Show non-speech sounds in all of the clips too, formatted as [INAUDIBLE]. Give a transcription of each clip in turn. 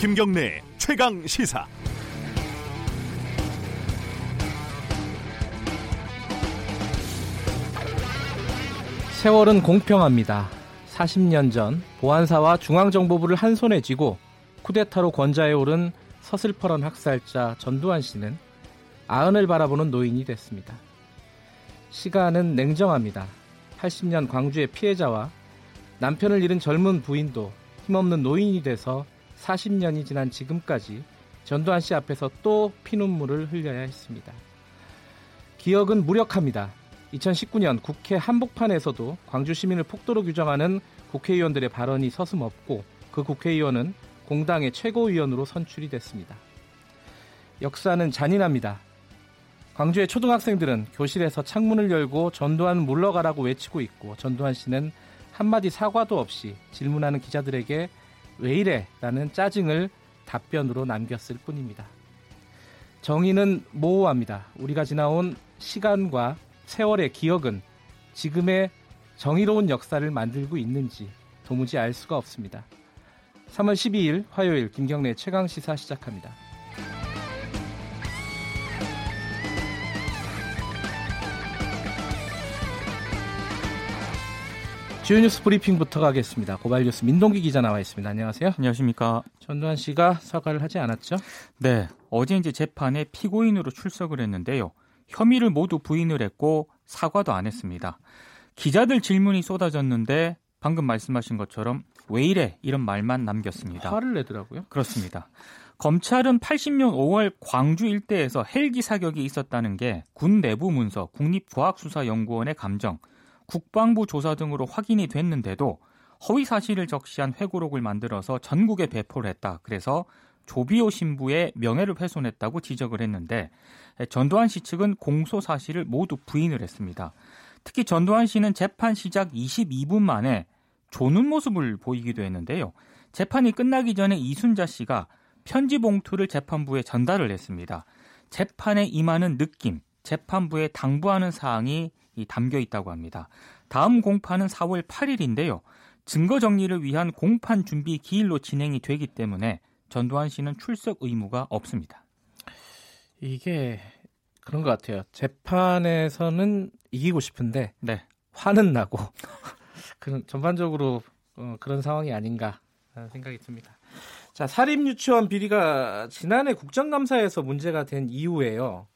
김경래 최강 시사. 세월은 공평합니다. 40년 전 보안사와 중앙정보부를 한 손에 쥐고 쿠데타로 권좌에 오른 서슬퍼런 학살자 전두환 씨는 아흔을 바라보는 노인이 됐습니다. 시간은 냉정합니다. 80년 광주의 피해자와 남편을 잃은 젊은 부인도 힘없는 노인이 돼서 40년이 지난 지금까지 전두환 씨 앞에서 또 피눈물을 흘려야 했습니다. 기억은 무력합니다. 2019년 국회 한복판에서도 광주 시민을 폭도로 규정하는 국회의원들의 발언이 서슴없고 그 국회의원은 공당의 최고위원으로 선출이 됐습니다. 역사는 잔인합니다. 광주의 초등학생들은 교실에서 창문을 열고 전두환 물러가라고 외치고 있고 전두환 씨는 한마디 사과도 없이 질문하는 기자들에게 왜 이래? 라는 짜증을 답변으로 남겼을 뿐입니다. 정의는 모호합니다. 우리가 지나온 시간과 세월의 기억은 지금의 정의로운 역사를 만들고 있는지 도무지 알 수가 없습니다. 3월 12일 화요일 김경래 최강 시사 시작합니다. 주요 뉴스 브리핑부터 가겠습니다. 고발 뉴스 민동기 기자 나와 있습니다. 안녕하세요. 안녕하십니까. 전두환 씨가 사과를 하지 않았죠? 네. 어제 이제 재판에 피고인으로 출석을 했는데요. 혐의를 모두 부인을 했고 사과도 안 했습니다. 기자들 질문이 쏟아졌는데 방금 말씀하신 것처럼 왜 이래 이런 말만 남겼습니다. 화를 내더라고요. 그렇습니다. 검찰은 80년 5월 광주 일대에서 헬기 사격이 있었다는 게 군 내부 문서 국립과학수사연구원의 감정 국방부 조사 등으로 확인이 됐는데도 허위 사실을 적시한 회고록을 만들어서 전국에 배포를 했다. 그래서 조비오 신부의 명예를 훼손했다고 지적을 했는데 전두환 씨 측은 공소 사실을 모두 부인을 했습니다. 특히 전두환 씨는 재판 시작 22분 만에 조는 모습을 보이기도 했는데요. 재판이 끝나기 전에 이순자 씨가 편지 봉투를 재판부에 전달을 했습니다. 재판에 임하는 느낌, 재판부에 당부하는 사항이 담겨 있다고 합니다. 다음 공판은 4월 8일인데요. 증거 정리를 위한 공판 준비 기일로 진행이 되기 때문에 전두환 씨는 출석 의무가 없습니다. 이게 그런 것 같아요. 재판에서는 이기고 싶은데 네. 화는 나고 [LAUGHS] 그런 전반적으로 어, 그런 상황이 아닌가 생각이 듭니다. 자, 사립 유치원 비리가 지난해 국정감사에서 문제가 된 이후에요.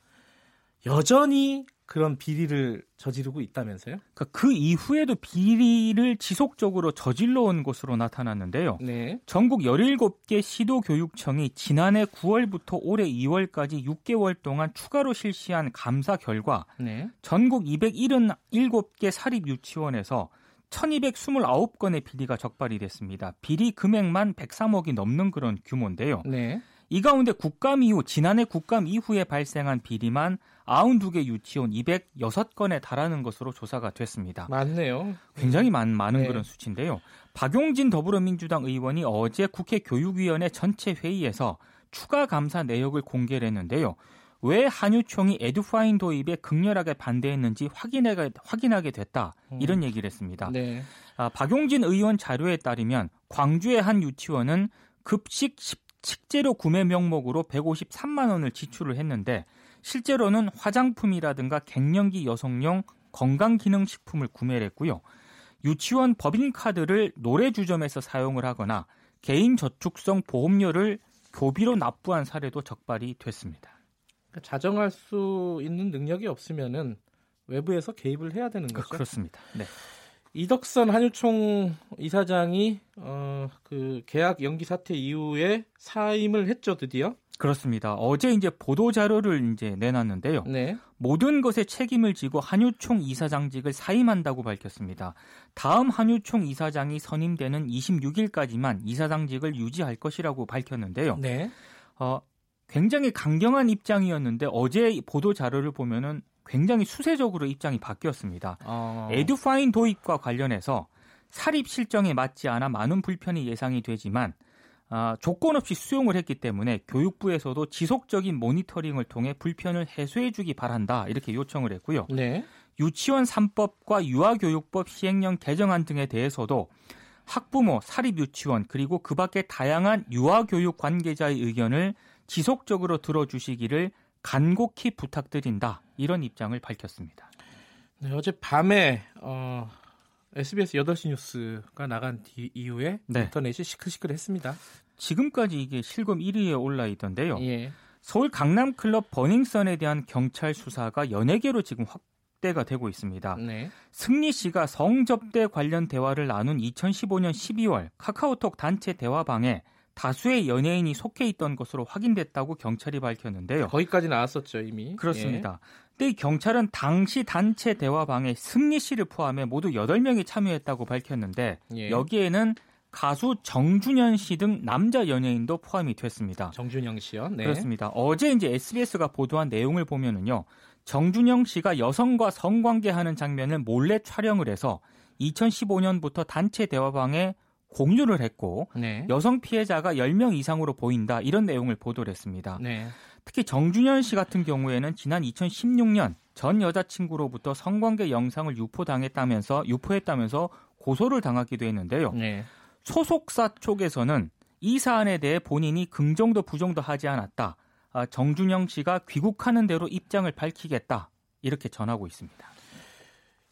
여전히 그런 비리를 저지르고 있다면서요? 그러니까 그 이후에도 비리를 지속적으로 저질러 온 것으로 나타났는데요. 네. 전국 17개 시도교육청이 지난해 9월부터 올해 2월까지 6개월 동안 추가로 실시한 감사 결과 네. 전국 277개 사립 유치원에서 1229건의 비리가 적발이 됐습니다. 비리 금액만 103억이 넘는 그런 규모인데요. 네. 이 가운데 국감 이후 지난해 국감 이후에 발생한 비리만 92개 유치원 206건에 달하는 것으로 조사가 됐습니다. 많네요. 굉장히 많, 많은 네. 그런 수치인데요. 박용진 더불어민주당 의원이 어제 국회 교육위원회 전체 회의에서 추가 감사 내역을 공개를 했는데요. 왜 한유총이 에듀파인 도입에 극렬하게 반대했는지 확인하게, 확인하게 됐다. 이런 얘기를 했습니다. 네. 아, 박용진 의원 자료에 따르면 광주의 한 유치원은 급식 식재료 구매 명목으로 153만 원을 지출을 했는데 실제로는 화장품이라든가 갱년기 여성용 건강기능식품을 구매를 했고요. 유치원 법인카드를 노래주점에서 사용을 하거나 개인 저축성 보험료를 교비로 납부한 사례도 적발이 됐습니다. 그러니까 자정할 수 있는 능력이 없으면은 외부에서 개입을 해야 되는 거죠. 그렇습니다. 네. 이덕선 한유총 이사장이 어, 그 계약 연기 사태 이후에 사임을 했죠 드디어. 그렇습니다. 어제 이제 보도 자료를 이제 내놨는데요. 네. 모든 것에 책임을 지고 한유총 이사장직을 사임한다고 밝혔습니다. 다음 한유총 이사장이 선임되는 26일까지만 이사장직을 유지할 것이라고 밝혔는데요. 네. 어, 굉장히 강경한 입장이었는데 어제 보도 자료를 보면은 굉장히 수세적으로 입장이 바뀌었습니다. 어... 에듀파인 도입과 관련해서 사립 실정에 맞지 않아 많은 불편이 예상이 되지만 아, 조건 없이 수용을 했기 때문에 교육부에서도 지속적인 모니터링을 통해 불편을 해소해주기 바란다 이렇게 요청을 했고요. 네. 유치원 3법과 유아교육법 시행령 개정안 등에 대해서도 학부모, 사립유치원 그리고 그 밖의 다양한 유아교육 관계자의 의견을 지속적으로 들어주시기를 간곡히 부탁드린다 이런 입장을 밝혔습니다. 네, 어제 밤에 어, SBS 8시 뉴스가 나간 뒤, 이후에 네. 인터넷이 시끌시끌했습니다. 지금까지 이게 실검 1위에 올라 있던데요. 예. 서울 강남 클럽 버닝썬에 대한 경찰 수사가 연예계로 지금 확대가 되고 있습니다. 네. 승리 씨가 성접대 관련 대화를 나눈 2015년 12월 카카오톡 단체 대화방에 다수의 연예인이 속해 있던 것으로 확인됐다고 경찰이 밝혔는데요. 거기까지 나왔었죠, 이미. 그렇습니다. 예. 근데 이 경찰은 당시 단체 대화방에 승리 씨를 포함해 모두 8명이 참여했다고 밝혔는데 예. 여기에는 가수 정준현 씨 등 남자 연예인도 포함이 됐습니다. 정준영 씨요? 네. 그렇습니다. 어제 이제 SBS가 보도한 내용을 보면은요. 정준영 씨가 여성과 성관계하는 장면을 몰래 촬영을 해서 2015년부터 단체 대화방에 공유를 했고 네. 여성 피해자가 10명 이상으로 보인다 이런 내용을 보도를 했습니다. 네. 특히 정준현 씨 같은 경우에는 지난 2016년 전 여자친구로부터 성관계 영상을 유포당했다면서 유포했다면서 고소를 당하기도 했는데요. 네. 소속사 쪽에서는 이 사안에 대해 본인이 긍정도 부정도 하지 않았다. 아, 정준영 씨가 귀국하는 대로 입장을 밝히겠다. 이렇게 전하고 있습니다.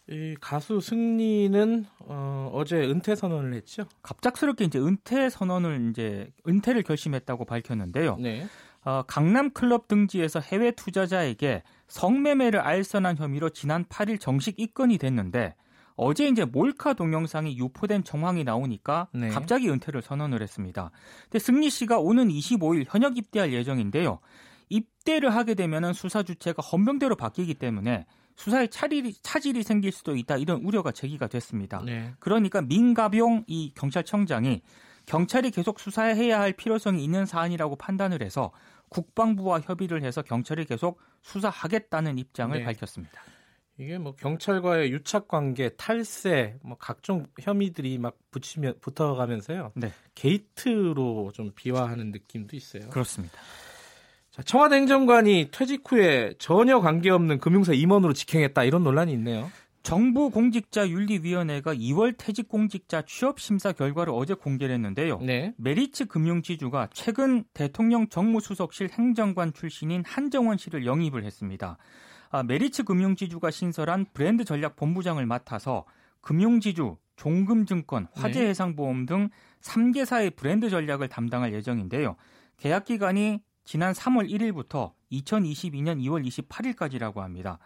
이 가수 승리는 어, 어제 은퇴 선언을 했죠. 갑작스럽게 이제 은퇴 선언을 이제 은퇴를 결심했다고 밝혔는데요. 네. 어, 강남 클럽 등지에서 해외 투자자에게 성매매를 알선한 혐의로 지난 8일 정식 입건이 됐는데 어제 이제 몰카 동영상이 유포된 정황이 나오니까 네. 갑자기 은퇴를 선언을 했습니다. 근데 승리 씨가 오는 25일 현역 입대할 예정인데요. 입대를 하게 되면은 수사 주체가 헌병대로 바뀌기 때문에 수사에 차질이, 차질이 생길 수도 있다 이런 우려가 제기가 됐습니다. 네. 그러니까 민가병 이 경찰청장이 경찰이 계속 수사해야 할 필요성이 있는 사안이라고 판단을 해서 국방부와 협의를 해서 경찰이 계속 수사하겠다는 입장을 네. 밝혔습니다. 이게 뭐 경찰과의 유착 관계, 탈세, 뭐 각종 혐의들이 막 붙이면 붙어가면서요. 네. 게이트로 좀 비화하는 느낌도 있어요. 그렇습니다. 자, 청와대 행정관이 퇴직 후에 전혀 관계없는 금융사 임원으로 직행했다 이런 논란이 있네요. 정부 공직자 윤리위원회가 2월 퇴직 공직자 취업 심사 결과를 어제 공개를 했는데요. 네. 메리츠 금융지주가 최근 대통령 정무수석실 행정관 출신인 한정원 씨를 영입을 했습니다. 아, 메리츠 금융지주가 신설한 브랜드 전략 본부장을 맡아서 금융지주, 종금증권, 화재해상보험 등 3개사의 브랜드 전략을 담당할 예정인데요. 계약 기간이 지난 3월 1일부터 2022년 2월 28일까지라고 합니다.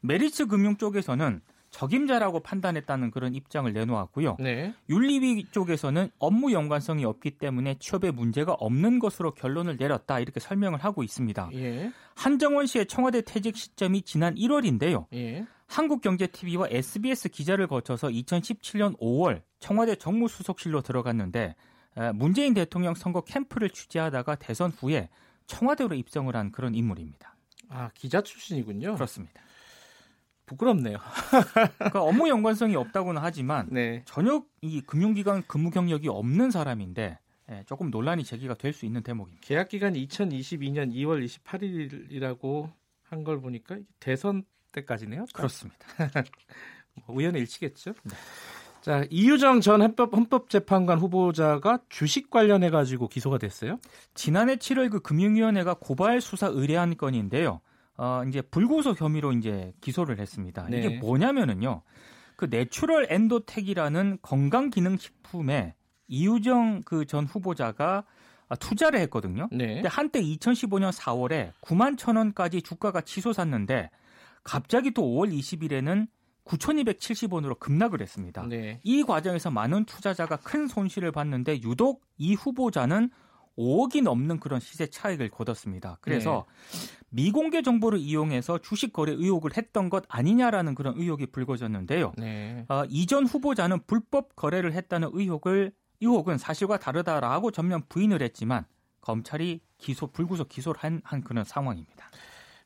메리츠 금융 쪽에서는 적임자라고 판단했다는 그런 입장을 내놓았고요. 네. 윤리위 쪽에서는 업무 연관성이 없기 때문에 취업에 문제가 없는 것으로 결론을 내렸다 이렇게 설명을 하고 있습니다. 예. 한정원 씨의 청와대 퇴직 시점이 지난 1월인데요. 예. 한국경제TV와 SBS 기자를 거쳐서 2017년 5월 청와대 정무수석실로 들어갔는데 문재인 대통령 선거 캠프를 취재하다가 대선 후에 청와대로 입성을 한 그런 인물입니다. 아 기자 출신이군요. 그렇습니다. 부끄럽네요. [LAUGHS] 그러니까 업무 연관성이 없다고는 하지만 네. 전혀 이 금융기관 근무 경력이 없는 사람인데 예, 조금 논란이 제기가 될 수 있는 대목입니다. 계약 기간이 2022년 2월 28일이라고 한 걸 보니까 대선 때까지네요. 그렇습니다. [LAUGHS] 뭐 우연의 일치겠죠. 네. 자 이유정 전 헌법, 헌법재판관 후보자가 주식 관련해 가지고 기소가 됐어요. 지난해 7월 그 금융위원회가 고발 수사 의뢰한 건인데요. 어, 이제 불구속 혐의로 이제 기소를 했습니다. 네. 이게 뭐냐면은요. 그 내추럴 엔도텍이라는 건강기능식품에 이유정 그 전 후보자가 투자를 했거든요. 네. 근데 한때 2015년 4월에 9만 천 원까지 주가가 치솟았는데 갑자기 또 5월 20일에는 9,270원으로 급락을 했습니다. 네. 이 과정에서 많은 투자자가 큰 손실을 봤는데 유독 이 후보자는 5억이 넘는 그런 시세 차익을 거뒀습니다. 그래서 네. 미공개 정보를 이용해서 주식 거래 의혹을 했던 것 아니냐라는 그런 의혹이 불거졌는데요. 네. 어, 이전 후보자는 불법 거래를 했다는 의혹을 의혹은 사실과 다르다라고 전면 부인을 했지만 검찰이 기소 불구속 기소를 한, 한 그런 상황입니다.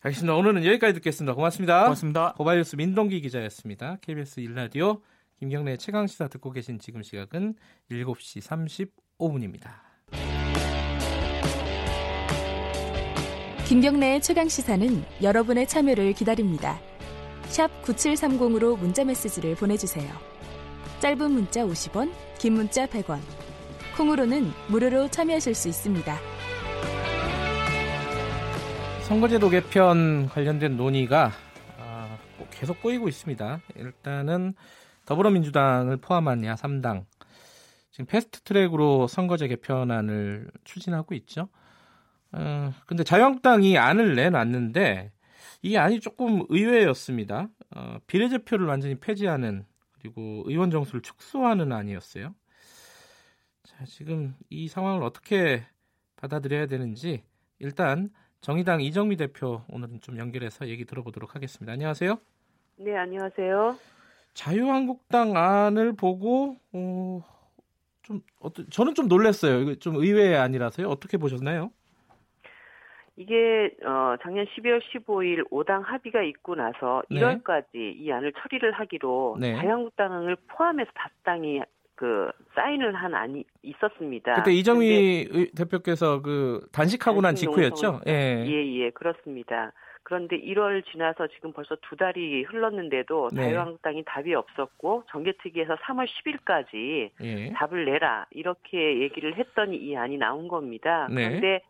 알겠습니다. 오늘은 여기까지 듣겠습니다. 고맙습니다. 고맙습니다. 고발뉴스 민동기 기자였습니다. KBS 일라디오 김경래 최강 시사 듣고 계신 지금 시각은 7시 35분입니다. 김경래의 최강 시사는 여러분의 참여를 기다립니다. 샵 9730으로 문자 메시지를 보내주세요. 짧은 문자 50원, 긴 문자 100원. 콩으로는 무료로 참여하실 수 있습니다. 선거제도 개편 관련된 논의가 아, 계속 꼬이고 있습니다. 일단은 더불어민주당을 포함한 야3당 지금 패스트 트랙으로 선거제 개편안을 추진하고 있죠. 어, 근데 자유한국당이 안을 내놨는데 이 안이 조금 의외였습니다. 어, 비례대표를 완전히 폐지하는 그리고 의원 정수를 축소하는 안이었어요. 자, 지금 이 상황을 어떻게 받아들여야 되는지 일단 정의당 이정미 대표 오늘은 좀 연결해서 얘기 들어보도록 하겠습니다. 안녕하세요. 네, 안녕하세요. 자유한국당 안을 보고 어, 좀 어떤 저는 좀 놀랐어요. 이거 좀 의외의 안이라서요. 어떻게 보셨나요? 이게 어, 작년 12월 15일 5당 합의가 있고 나서 네. 1월까지 이 안을 처리를 하기로 네. 자유한국당을 포함해서 다섯 당이 그 사인을 한 안이 있었습니다. 그때 이정미 의- 대표께서 그 단식하고 난 직후였죠. 예. 예, 예, 그렇습니다. 그런데 1월 지나서 지금 벌써 두 달이 흘렀는데도 네. 자유한국당이 답이 없었고 정개특위에서 3월 10일까지 예. 답을 내라 이렇게 얘기를 했더니 이 안이 나온 겁니다. 네. 그런데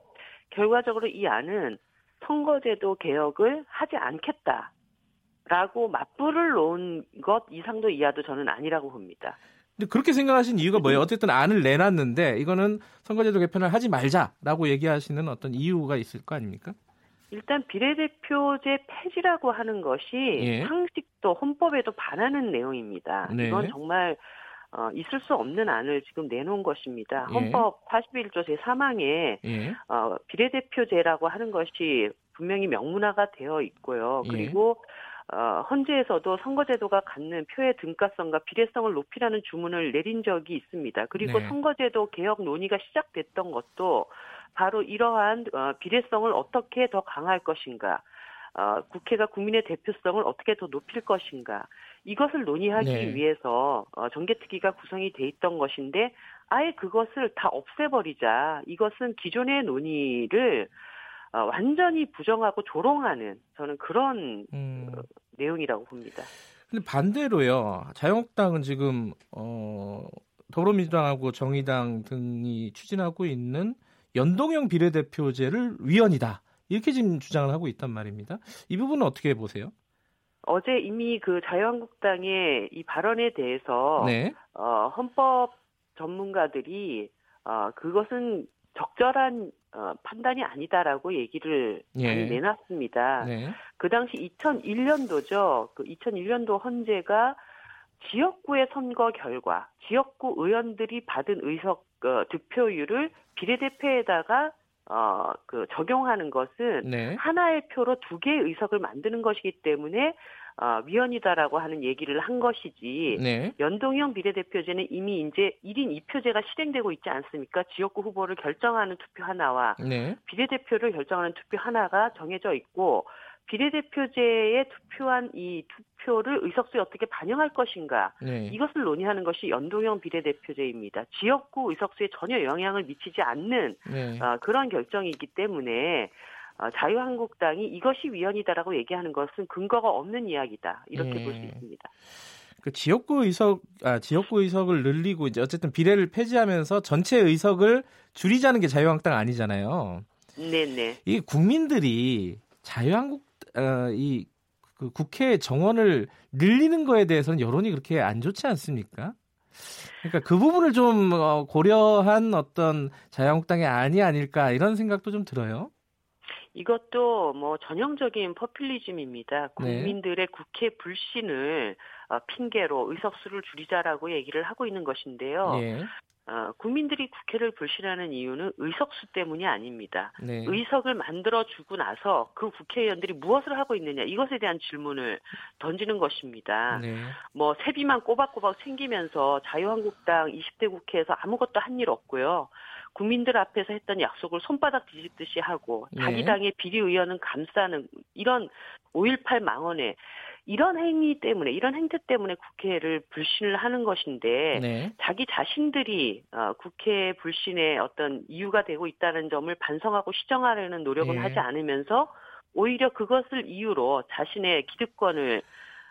결과적으로 이 안은 선거제도 개혁을 하지 않겠다라고 맞불을 놓은 것 이상도 이하도 저는 아니라고 봅니다. 근데 그렇게 생각하신 이유가 뭐예요? 어쨌든 안을 내놨는데 이거는 선거제도 개편을 하지 말자라고 얘기하시는 어떤 이유가 있을 거 아닙니까? 일단 비례대표제 폐지라고 하는 것이 예. 상식도 헌법에도 반하는 내용입니다. 네. 이건 정말 어, 있을 수 없는 안을 지금 내놓은 것입니다. 예. 헌법 41조 제3항에 예. 어, 비례대표제라고 하는 것이 분명히 명문화가 되어 있고요. 예. 그리고 어, 헌재에서도 선거제도가 갖는 표의 등가성과 비례성을 높이라는 주문을 내린 적이 있습니다. 그리고 네. 선거제도 개혁 논의가 시작됐던 것도 바로 이러한 어, 비례성을 어떻게 더 강화할 것인가, 어, 국회가 국민의 대표성을 어떻게 더 높일 것인가, 이것을 논의하기 네. 위해서 어, 정개특위가 구성이 돼 있던 것인데 아예 그것을 다 없애버리자. 이것은 기존의 논의를 어, 완전히 부정하고 조롱하는 저는 그런 음. 내용이라고 봅니다. 근데 반대로요. 자유한국당은 지금 어, 더불어민주당하고 정의당 등이 추진하고 있는 연동형 비례대표제를 위헌이다. 이렇게 지금 주장을 하고 있단 말입니다. 이 부분은 어떻게 보세요? 어제 이미 그 자유한국당의 이 발언에 대해서 네. 어, 헌법 전문가들이 어, 그것은 적절한 어, 판단이 아니다라고 얘기를 예. 많이 내놨습니다. 네. 그 당시 2001년도죠. 그 2001년도 헌재가 지역구의 선거 결과, 지역구 의원들이 받은 의석 어, 득표율을 비례대표에다가 어, 그 적용하는 것은 네. 하나의 표로 두 개의 의석을 만드는 것이기 때문에 어, 위헌이다라고 하는 얘기를 한 것이지. 네. 연동형 비례대표제는 이미 이제 1인 2표제가 실행되고 있지 않습니까? 지역구 후보를 결정하는 투표 하나와 네. 비례대표를 결정하는 투표 하나가 정해져 있고 비례대표제에 투표한 이 투표를 의석수에 어떻게 반영할 것인가 네. 이것을 논의하는 것이 연동형 비례대표제입니다. 지역구 의석수에 전혀 영향을 미치지 않는 네. 어, 그런 결정이기 때문에 어, 자유한국당이 이것이 위헌이다라고 얘기하는 것은 근거가 없는 이야기다 이렇게 예. 볼수 있습니다. 그 지역구 의석 아 지역구 의석을 늘리고 이제 어쨌든 비례를 폐지하면서 전체 의석을 줄이자는 게 자유한국당 아니잖아요. 네네. 이 국민들이 자유한국 어, 이 그 국회 정원을 늘리는 거에 대해서는 여론이 그렇게 안 좋지 않습니까? 그러니까 그 부분을 좀 어, 고려한 어떤 자유한국당의 안이 아닐까 이런 생각도 좀 들어요. 이것도 뭐 전형적인 퍼퓰리즘입니다. 네. 국민들의 국회 불신을 어, 핑계로 의석수를 줄이자라고 얘기를 하고 있는 것인데요. 예. 어, 국민들이 국회를 불신하는 이유는 의석수 때문이 아닙니다. 네. 의석을 만들어 주고 나서 그 국회의원들이 무엇을 하고 있느냐 이것에 대한 질문을 던지는 것입니다. 네. 뭐 세비만 꼬박꼬박 챙기면서 자유한국당 20대 국회에서 아무것도 한 일 없고요. 국민들 앞에서 했던 약속을 손바닥 뒤집듯이 하고 네. 자기 당의 비리 의원은 감싸는 이런 5.18 망언에 이런 행위 때문에 이런 행태 때문에 국회를 불신을 하는 것인데 네. 자기 자신들이 어, 국회 불신의 어떤 이유가 되고 있다는 점을 반성하고 시정하려는 노력은 예. 하지 않으면서 오히려 그것을 이유로 자신의 기득권을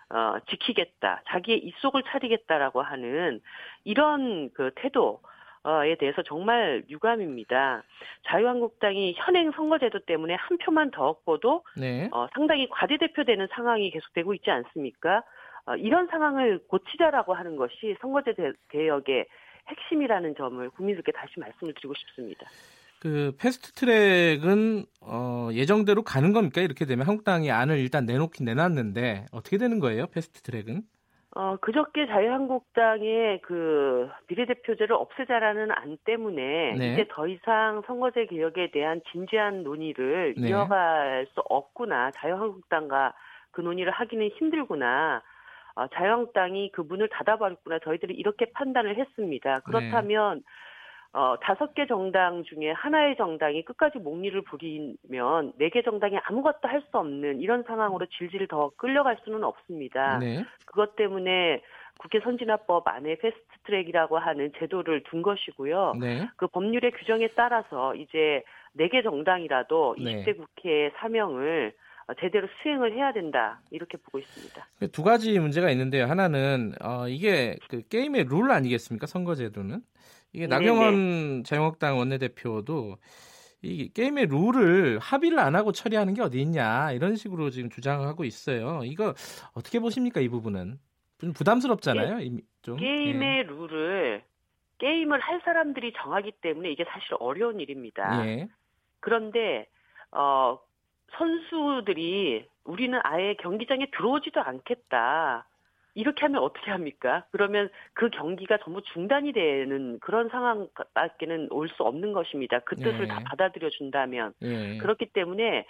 어, 지키겠다, 자기의 입속을 차리겠다라고 하는 이런 그 태도. 에 대해서 정말 유감입니다. 자유한국당이 현행 선거제도 때문에 한 표만 더 얻고도 네. 어, 상당히 과대대표되는 상황이 계속되고 있지 않습니까? 어, 이런 상황을 고치자라고 하는 것이 선거제 개혁의 핵심이라는 점을 국민들께 다시 말씀을 드리고 싶습니다. 그 패스트 트랙은 어, 예정대로 가는 겁니까? 이렇게 되면 한국당이 안을 일단 내놓긴 내놨는데 어떻게 되는 거예요? 패스트 트랙은? 어, 그저께 자유한국당의 그 비례대표제를 없애자라는 안 때문에 네. 이제 더 이상 선거제 개혁에 대한 진지한 논의를 네. 이어갈 수 없구나. 자유한국당과 그 논의를 하기는 힘들구나. 어, 자유한국당이 그 문을 닫아버렸구나. 저희들이 이렇게 판단을 했습니다. 그렇다면 네. 어, 다섯 개 정당 중에 하나의 정당이 끝까지 몽니를 부리면 네 개 정당이 아무것도 할 수 없는 이런 상황으로 질질 더 끌려갈 수는 없습니다. 네. 그것 때문에 국회 선진화법 안에 패스트 트랙이라고 하는 제도를 둔 것이고요. 네. 그 법률의 규정에 따라서 이제 네 개 정당이라도 네. 20대 국회 사명을 제대로 수행을 해야 된다 이렇게 보고 있습니다. 두 가지 문제가 있는데요. 하나는 어, 이게 그 게임의 룰 아니겠습니까? 선거제도는 이게 나경원 자유한국당 원내대표도 이 게임의 룰을 합의를 안 하고 처리하는 게 어디 있냐 이런 식으로 지금 주장하고 있어요. 이거 어떻게 보십니까 이 부분은 좀 부담스럽잖아요. 게, 좀. 게임의 예. 룰을 게임을 할 사람들이 정하기 때문에 이게 사실 어려운 일입니다. 예. 그런데 어 선수들이 우리는 아예 경기장에 들어오지도 않겠다. 이렇게 하면 어떻게 합니까? 그러면 그 경기가 전부 중단이 되는 그런 상황밖에는 올 수 없는 것입니다. 그 뜻을 예. 다 받아들여 준다면. 예. 그렇기 때문에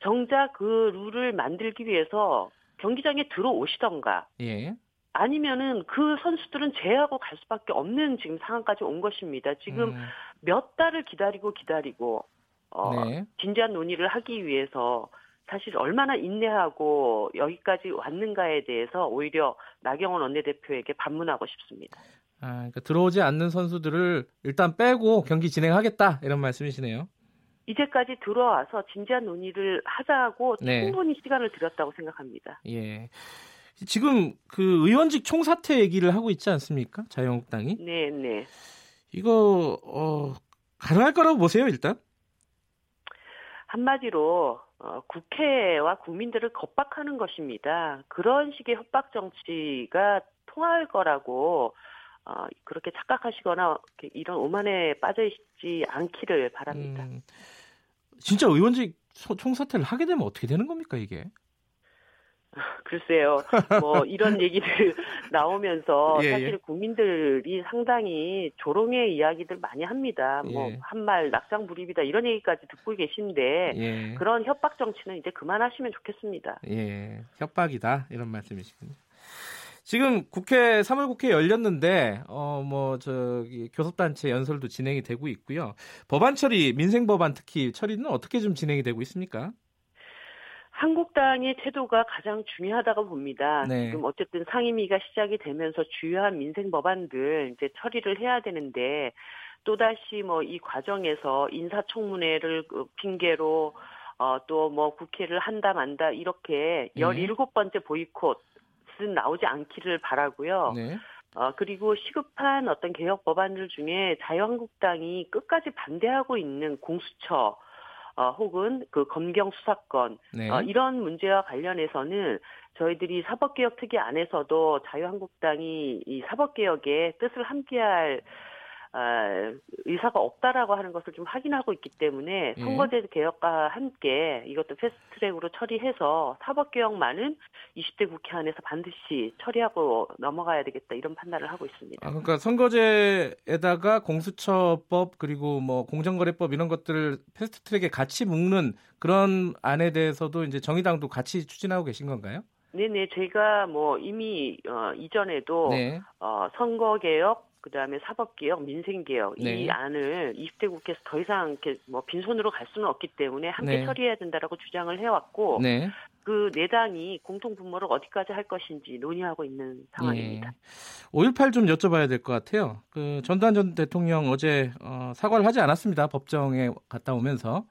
정작 그 룰을 만들기 위해서 경기장에 들어오시던가. 예. 아니면은 그 선수들은 제하고 갈 수밖에 없는 지금 상황까지 온 것입니다. 지금 음. 몇 달을 기다리고 기다리고 어, 네. 진지한 논의를 하기 위해서 사실 얼마나 인내하고 여기까지 왔는가에 대해서 오히려 나경원 원내대표에게 반문하고 싶습니다. 아, 그러니까 들어오지 않는 선수들을 일단 빼고 경기 진행하겠다 이런 말씀이시네요. 이제까지 들어와서 진지한 논의를 하자고 네. 충분히 시간을 들였다고 생각합니다. 예. 지금 그 의원직 총사퇴 얘기를 하고 있지 않습니까? 자유한국당이? 네, 네. 이거 어, 가능할 거라고 보세요, 일단? 한마디로 어, 국회와 국민들을 겁박하는 것입니다. 그런 식의 협박 정치가 통할 거라고 어, 그렇게 착각하시거나 이런 오만에 빠져 있지 않기를 바랍니다. 음, 진짜 의원직 총사퇴를 하게 되면 어떻게 되는 겁니까 이게? [LAUGHS] 글쎄요, 뭐 이런 [LAUGHS] 얘기들 [LAUGHS] 나오면서 예, 예. 사실 국민들이 상당히 조롱의 이야기들 많이 합니다. 뭐 예. 한말 낙장불입이다 이런 얘기까지 듣고 계신데 예. 그런 협박 정치는 이제 그만하시면 좋겠습니다. 예, 협박이다 이런 말씀이시군요. 지금 국회 3월 국회 열렸는데 어 뭐 저기 교섭단체 연설도 진행이 되고 있고요. 법안 처리 민생 법안 특히 처리는 어떻게 좀 진행이 되고 있습니까? 한국당의 태도가 가장 중요하다고 봅니다. 네. 지금 어쨌든 상임위가 시작이 되면서 주요한 민생 법안들 이제 처리를 해야 되는데 또다시 뭐 이 과정에서 인사청문회를 그 핑계로 어, 또 뭐 국회를 한다 만다 이렇게 네. 17번째 보이콧은 나오지 않기를 바라고요. 네. 어, 그리고 시급한 어떤 개혁 법안들 중에 자유한국당이 끝까지 반대하고 있는 공수처 어, 혹은 그 검경 수사권 네. 어, 이런 문제와 관련해서는 저희들이 사법개혁 특위 안에서도 자유한국당이 이 사법개혁에 뜻을 함께할 어, 의사가 없다라고 하는 것을 좀 확인하고 있기 때문에 예. 선거제 개혁과 함께 이것도 패스트트랙으로 처리해서 사법개혁만은 20대 국회 안에서 반드시 처리하고 넘어가야 되겠다 이런 판단을 하고 있습니다. 아, 그러니까 선거제에다가 공수처법 그리고 뭐 공정거래법 이런 것들을 패스트트랙에 같이 묶는 그런 안에 대해서도 이제 정의당도 같이 추진하고 계신 건가요? 네네, 저희가 뭐 이미 어, 이전에도 네. 어, 선거개혁 그다음에 사법개혁, 민생개혁 네. 이 안을 20대 국회에서 더 이상 이렇게 뭐 빈손으로 갈 수는 없기 때문에 함께 네. 처리해야 된다라고 주장을 해왔고 네. 그네 당이 공통 분모를 어디까지 할 것인지 논의하고 있는 상황입니다. 예. 5.18 좀 여쭤봐야 될 것 같아요. 그 전두환 전 대통령 어제 어, 사과를 하지 않았습니다. 법정에 갔다 오면서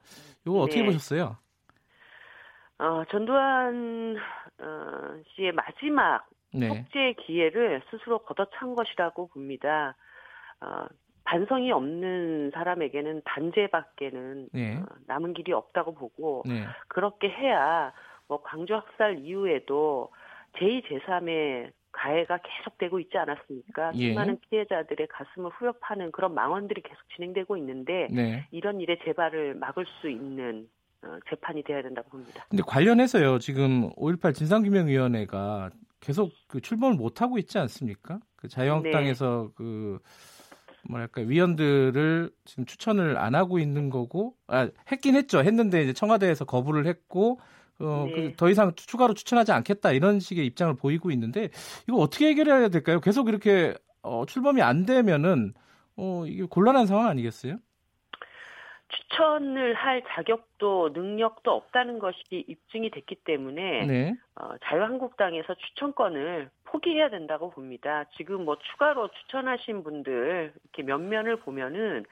이거 어떻게 네. 보셨어요? 어, 전두환 어, 씨의 마지막 네. 속죄 기회를 스스로 걷어찬 것이라고 봅니다. 어, 반성이 없는 사람에게는 단죄밖에는 네. 어, 남은 길이 없다고 보고 네. 그렇게 해야 뭐 광주 학살 이후에도 제2, 제3의 가해가 계속되고 있지 않았습니까? 예. 수많은 피해자들의 가슴을 후벼파는 그런 망언들이 계속 진행되고 있는데 네. 이런 일의 재발을 막을 수 있는 어, 재판이 돼야 된다고 봅니다. 근데 관련해서요. 지금 5.18 진상규명위원회가 계속 그 출범을 못 하고 있지 않습니까? 그 자유한국당에서 네. 그 뭐랄까 위원들을 지금 추천을 안 하고 있는 거고 아 했긴 했죠. 했는데 이제 청와대에서 거부를 했고 어, 네. 그더 이상 추가로 추천하지 않겠다 이런 식의 입장을 보이고 있는데 이거 어떻게 해결해야 될까요? 계속 이렇게 어, 출범이 안 되면은 어, 이게 곤란한 상황 아니겠어요? 추천을 할 자격도 능력도 없다는 것이 입증이 됐기 때문에 네. 어, 자유한국당에서 추천권을 포기해야 된다고 봅니다. 지금 뭐 추가로 추천하신 분들 이렇게 면면을 보면은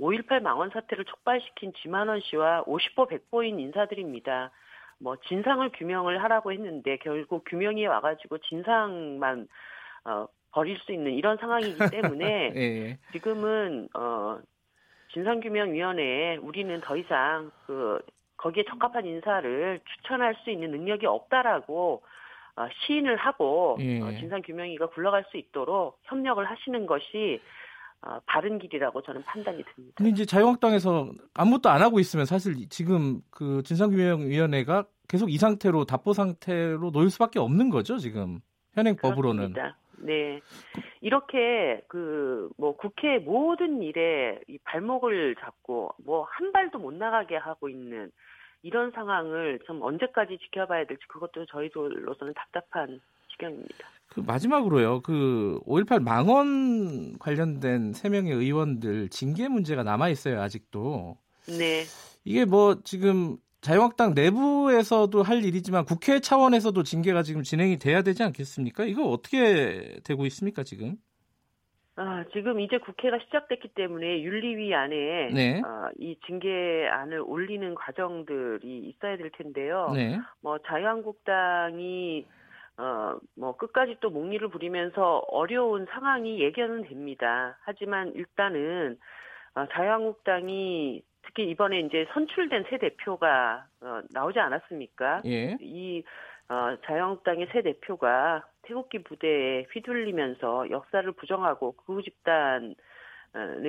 5.18 망원 사태를 촉발시킨 지만원 씨와 50보 100보인 인사들입니다. 뭐 진상을 규명을 하라고 했는데 결국 규명이 와가지고 진상만 어, 버릴 수 있는 이런 상황이기 때문에 [LAUGHS] 예. 지금은 어 진상규명위원회에 우리는 더 이상 그 거기에 적합한 인사를 추천할 수 있는 능력이 없다라고 어, 시인을 하고 예. 어, 진상규명위가 굴러갈 수 있도록 협력을 하시는 것이 어, 바른 길이라고 저는 판단이 듭니다. 근데 이제 자유한국당에서 아무것도 안 하고 있으면 사실 지금 그 진상규명위원회가 계속 이 상태로 답보 상태로 놓일 수밖에 없는 거죠 지금 현행법으로는. 그렇습니다. 네. 이렇게 그 뭐 국회 모든 일에 이 발목을 잡고 뭐 한 발도 못 나가게 하고 있는 이런 상황을 좀 언제까지 지켜봐야 될지 그것도 저희들로서는 답답한 지경입니다. 그 마지막으로요. 그 5.18 망원 관련된 세 명의 의원들 징계 문제가 남아 있어요 아직도. 네. 이게 뭐 지금 자유한국당 내부에서도 할 일이지만 국회 차원에서도 징계가 지금 진행이 돼야 되지 않겠습니까? 이거 어떻게 되고 있습니까 지금? 아, 지금 이제 국회가 시작됐기 때문에 윤리위 안에 네. 어, 이 징계안을 올리는 과정들이 있어야 될 텐데요. 네. 뭐 자유한국당이 어 뭐 끝까지 또 목리를 부리면서 어려운 상황이 예견은 됩니다. 하지만 일단은 어, 자유한국당이 특히 이번에 이제 선출된 새 대표가 어, 나오지 않았습니까? 예. 이 어, 자유한국당의 새 대표가 태극기 부대에 휘둘리면서 역사를 부정하고 극우 집단의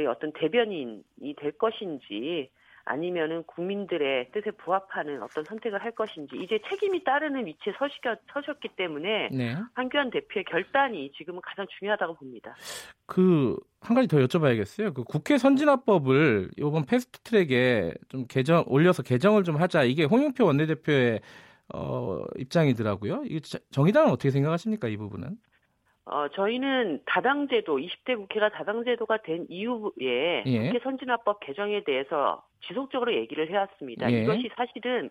어떤 대변인이 될 것인지 아니면은 국민들의 뜻에 부합하는 어떤 선택을 할 것인지 이제 책임이 따르는 위치에 서시겨, 서셨기 때문에 네. 한교안 대표의 결단이 지금은 가장 중요하다고 봅니다. 그 한 가지 더 여쭤봐야겠어요. 그 국회 선진화법을 이번 패스트트랙에 좀 개정 올려서 개정을 좀 하자. 이게 홍영표 원내대표의 어, 입장이더라고요. 이 정의당은 어떻게 생각하십니까 이 부분은? 어, 저희는 다당제도, 20대 국회가 다당제도가 된 이후에 예. 국회 선진화법 개정에 대해서 지속적으로 얘기를 해왔습니다. 예. 이것이 사실은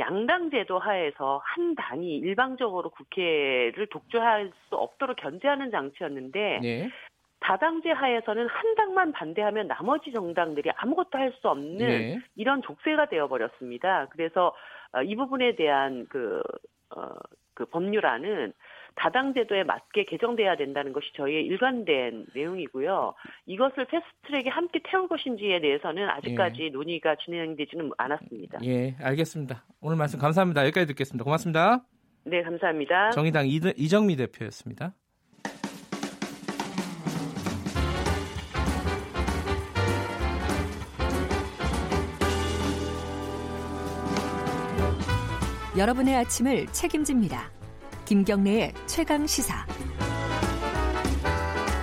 양당제도 하에서 한 당이 일방적으로 국회를 독주할 수 없도록 견제하는 장치였는데 예. 다당제 하에서는 한 당만 반대하면 나머지 정당들이 아무것도 할 수 없는 예. 이런 족쇄가 되어버렸습니다. 그래서 어, 이 부분에 대한 그, 어, 그 법률안은 다당제도에 맞게 개정돼야 된다는 것이 저희의 일관된 내용이고요. 이것을 패스트트랙에 함께 태울 것인지에 대해서는 아직까지 논의가 진행되지는 않았습니다. 예, 알겠습니다. 오늘 말씀 감사합니다. 여기까지 듣겠습니다. 고맙습니다. 네, 감사합니다. 정의당 이, 이정미 대표였습니다. 여러분의 아침을 책임집니다. 김경래의 최강 시사.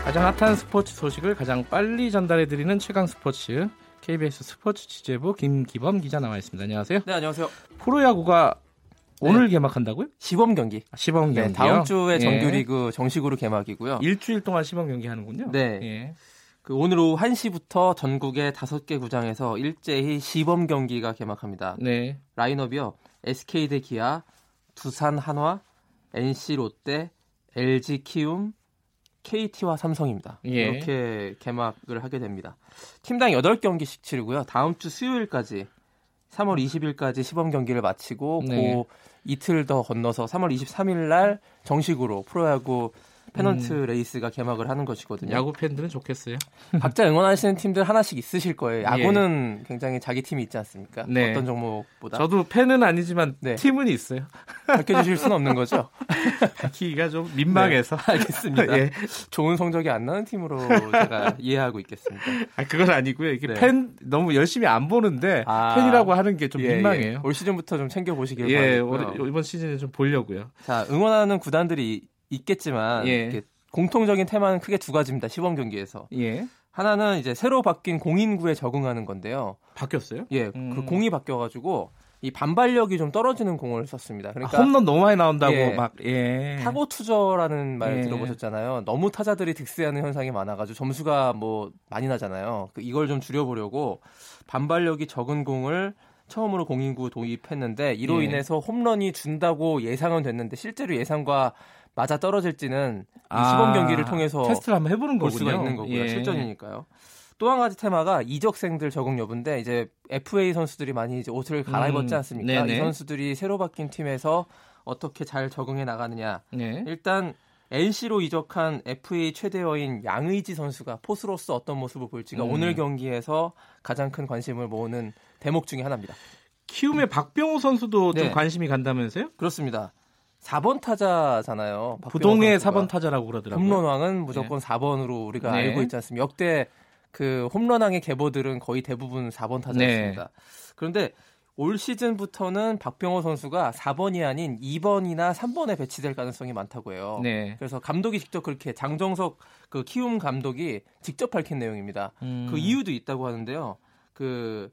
가장 핫한 스포츠 소식을 가장 빨리 전달해 드리는 최강 스포츠 KBS 스포츠 취재부 김기범 기자 나와 있습니다. 안녕하세요. 네, 안녕하세요. 프로야구가 오늘 개막한다고요? 시범 경기. 아, 시범 경기요? 네, 다음 주에 예. 정규리그 정식으로 개막이고요. 일주일 동안 시범 경기 하는군요. 네. 예. 그 오늘 오후 1시부터 전국의 5개 구장에서 일제히 시범 경기가 개막합니다. 네. 라인업이요. SK 대 기아, 두산 한화, NC 롯데, LG 키움, KT와 삼성입니다. 예. 이렇게 개막을 하게 됩니다. 팀당 8경기씩 치르고요. 다음 주 수요일까지 3월 20일까지 시범 경기를 마치고 네. 그 이틀 더 건너서 3월 23일 날 정식으로 프로야구 페넌트 레이스가 개막을 하는 것이거든요. 음. 야구 팬들은 좋겠어요. [LAUGHS] 각자 응원하시는 팀들 하나씩 있으실 거예요. 야구는 굉장히 자기 팀이 있지 않습니까? 예. 네. 어떤 종목보다 저도 팬은 아니지만 네. 팀은 있어요. [LAUGHS] 밝혀주실 수는 없는 거죠. [LAUGHS] 밝히기가 좀 민망해서. 알겠습니다. 예. 좋은 성적이 안 나는 팀으로 제가 이해하고 있겠습니다. 아, 그건 아니고요. 이게 네. 팬 너무 열심히 안 보는데 아. 팬이라고 하는 게좀 예, 민망해요. 예. 올 시즌부터 좀 챙겨 보시길 예. 올해- 이번 시즌에 좀 보려고요. 자, 응원하는 구단들이 있겠지만 예. 이렇게 공통적인 테마는 크게 두 가지입니다. 시범 경기에서. 예. 하나는 이제 새로 바뀐 공인구에 적응하는 건데요. 바뀌었어요? 예, 음. 그 공이 바뀌어 가지고 이 반발력이 좀 떨어지는 공을 썼습니다. 그러니까 아, 홈런 너무 많이 나온다고 예. 막 예. 타고 투저라는 말 예. 들어보셨잖아요. 너무 타자들이 득세하는 현상이 많아가지고 점수가 뭐 많이 나잖아요. 그 이걸 좀 줄여보려고 반발력이 적은 공을 처음으로 공인구 도입했는데 이로 예. 인해서 홈런이 준다고 예상은 됐는데 실제로 예상과 맞아 떨어질지는 이 아, 시범 경기를 통해서 테스트를 한번 해보는 볼 거군요. 수가 있는 거고요. 예. 실전이니까요. 또 한 가지 테마가 이적생들 적응 여부인데 이제 FA 선수들이 많이 이제 옷을 갈아입었지 음, 않습니까? 네네. 이 선수들이 새로 바뀐 팀에서 어떻게 잘 적응해 나가느냐. 네. 일단 NC로 이적한 FA 최대어인 양의지 선수가 포수로서 어떤 모습을 보일지가 음. 오늘 경기에서 가장 큰 관심을 모으는 대목 중에 하나입니다. 키움의 박병호 선수도 네. 좀 관심이 간다면서요? 그렇습니다. 4번 타자잖아요. 부동의 선수가. 4번 타자라고 그러더라고요. 홈런왕은 무조건 4번으로 우리가 네. 알고 있지 않습니까? 역대 그 홈런왕의 계보들은 거의 대부분 4번 타자였습니다. 네. 그런데 올 시즌부터는 박병호 선수가 4번이 아닌 2번이나 3번에 배치될 가능성이 많다고 해요. 네. 그래서 감독이 직접 그렇게 장정석 그 키움 감독이 직접 밝힌 내용입니다. 음. 그 이유도 있다고 하는데요. 그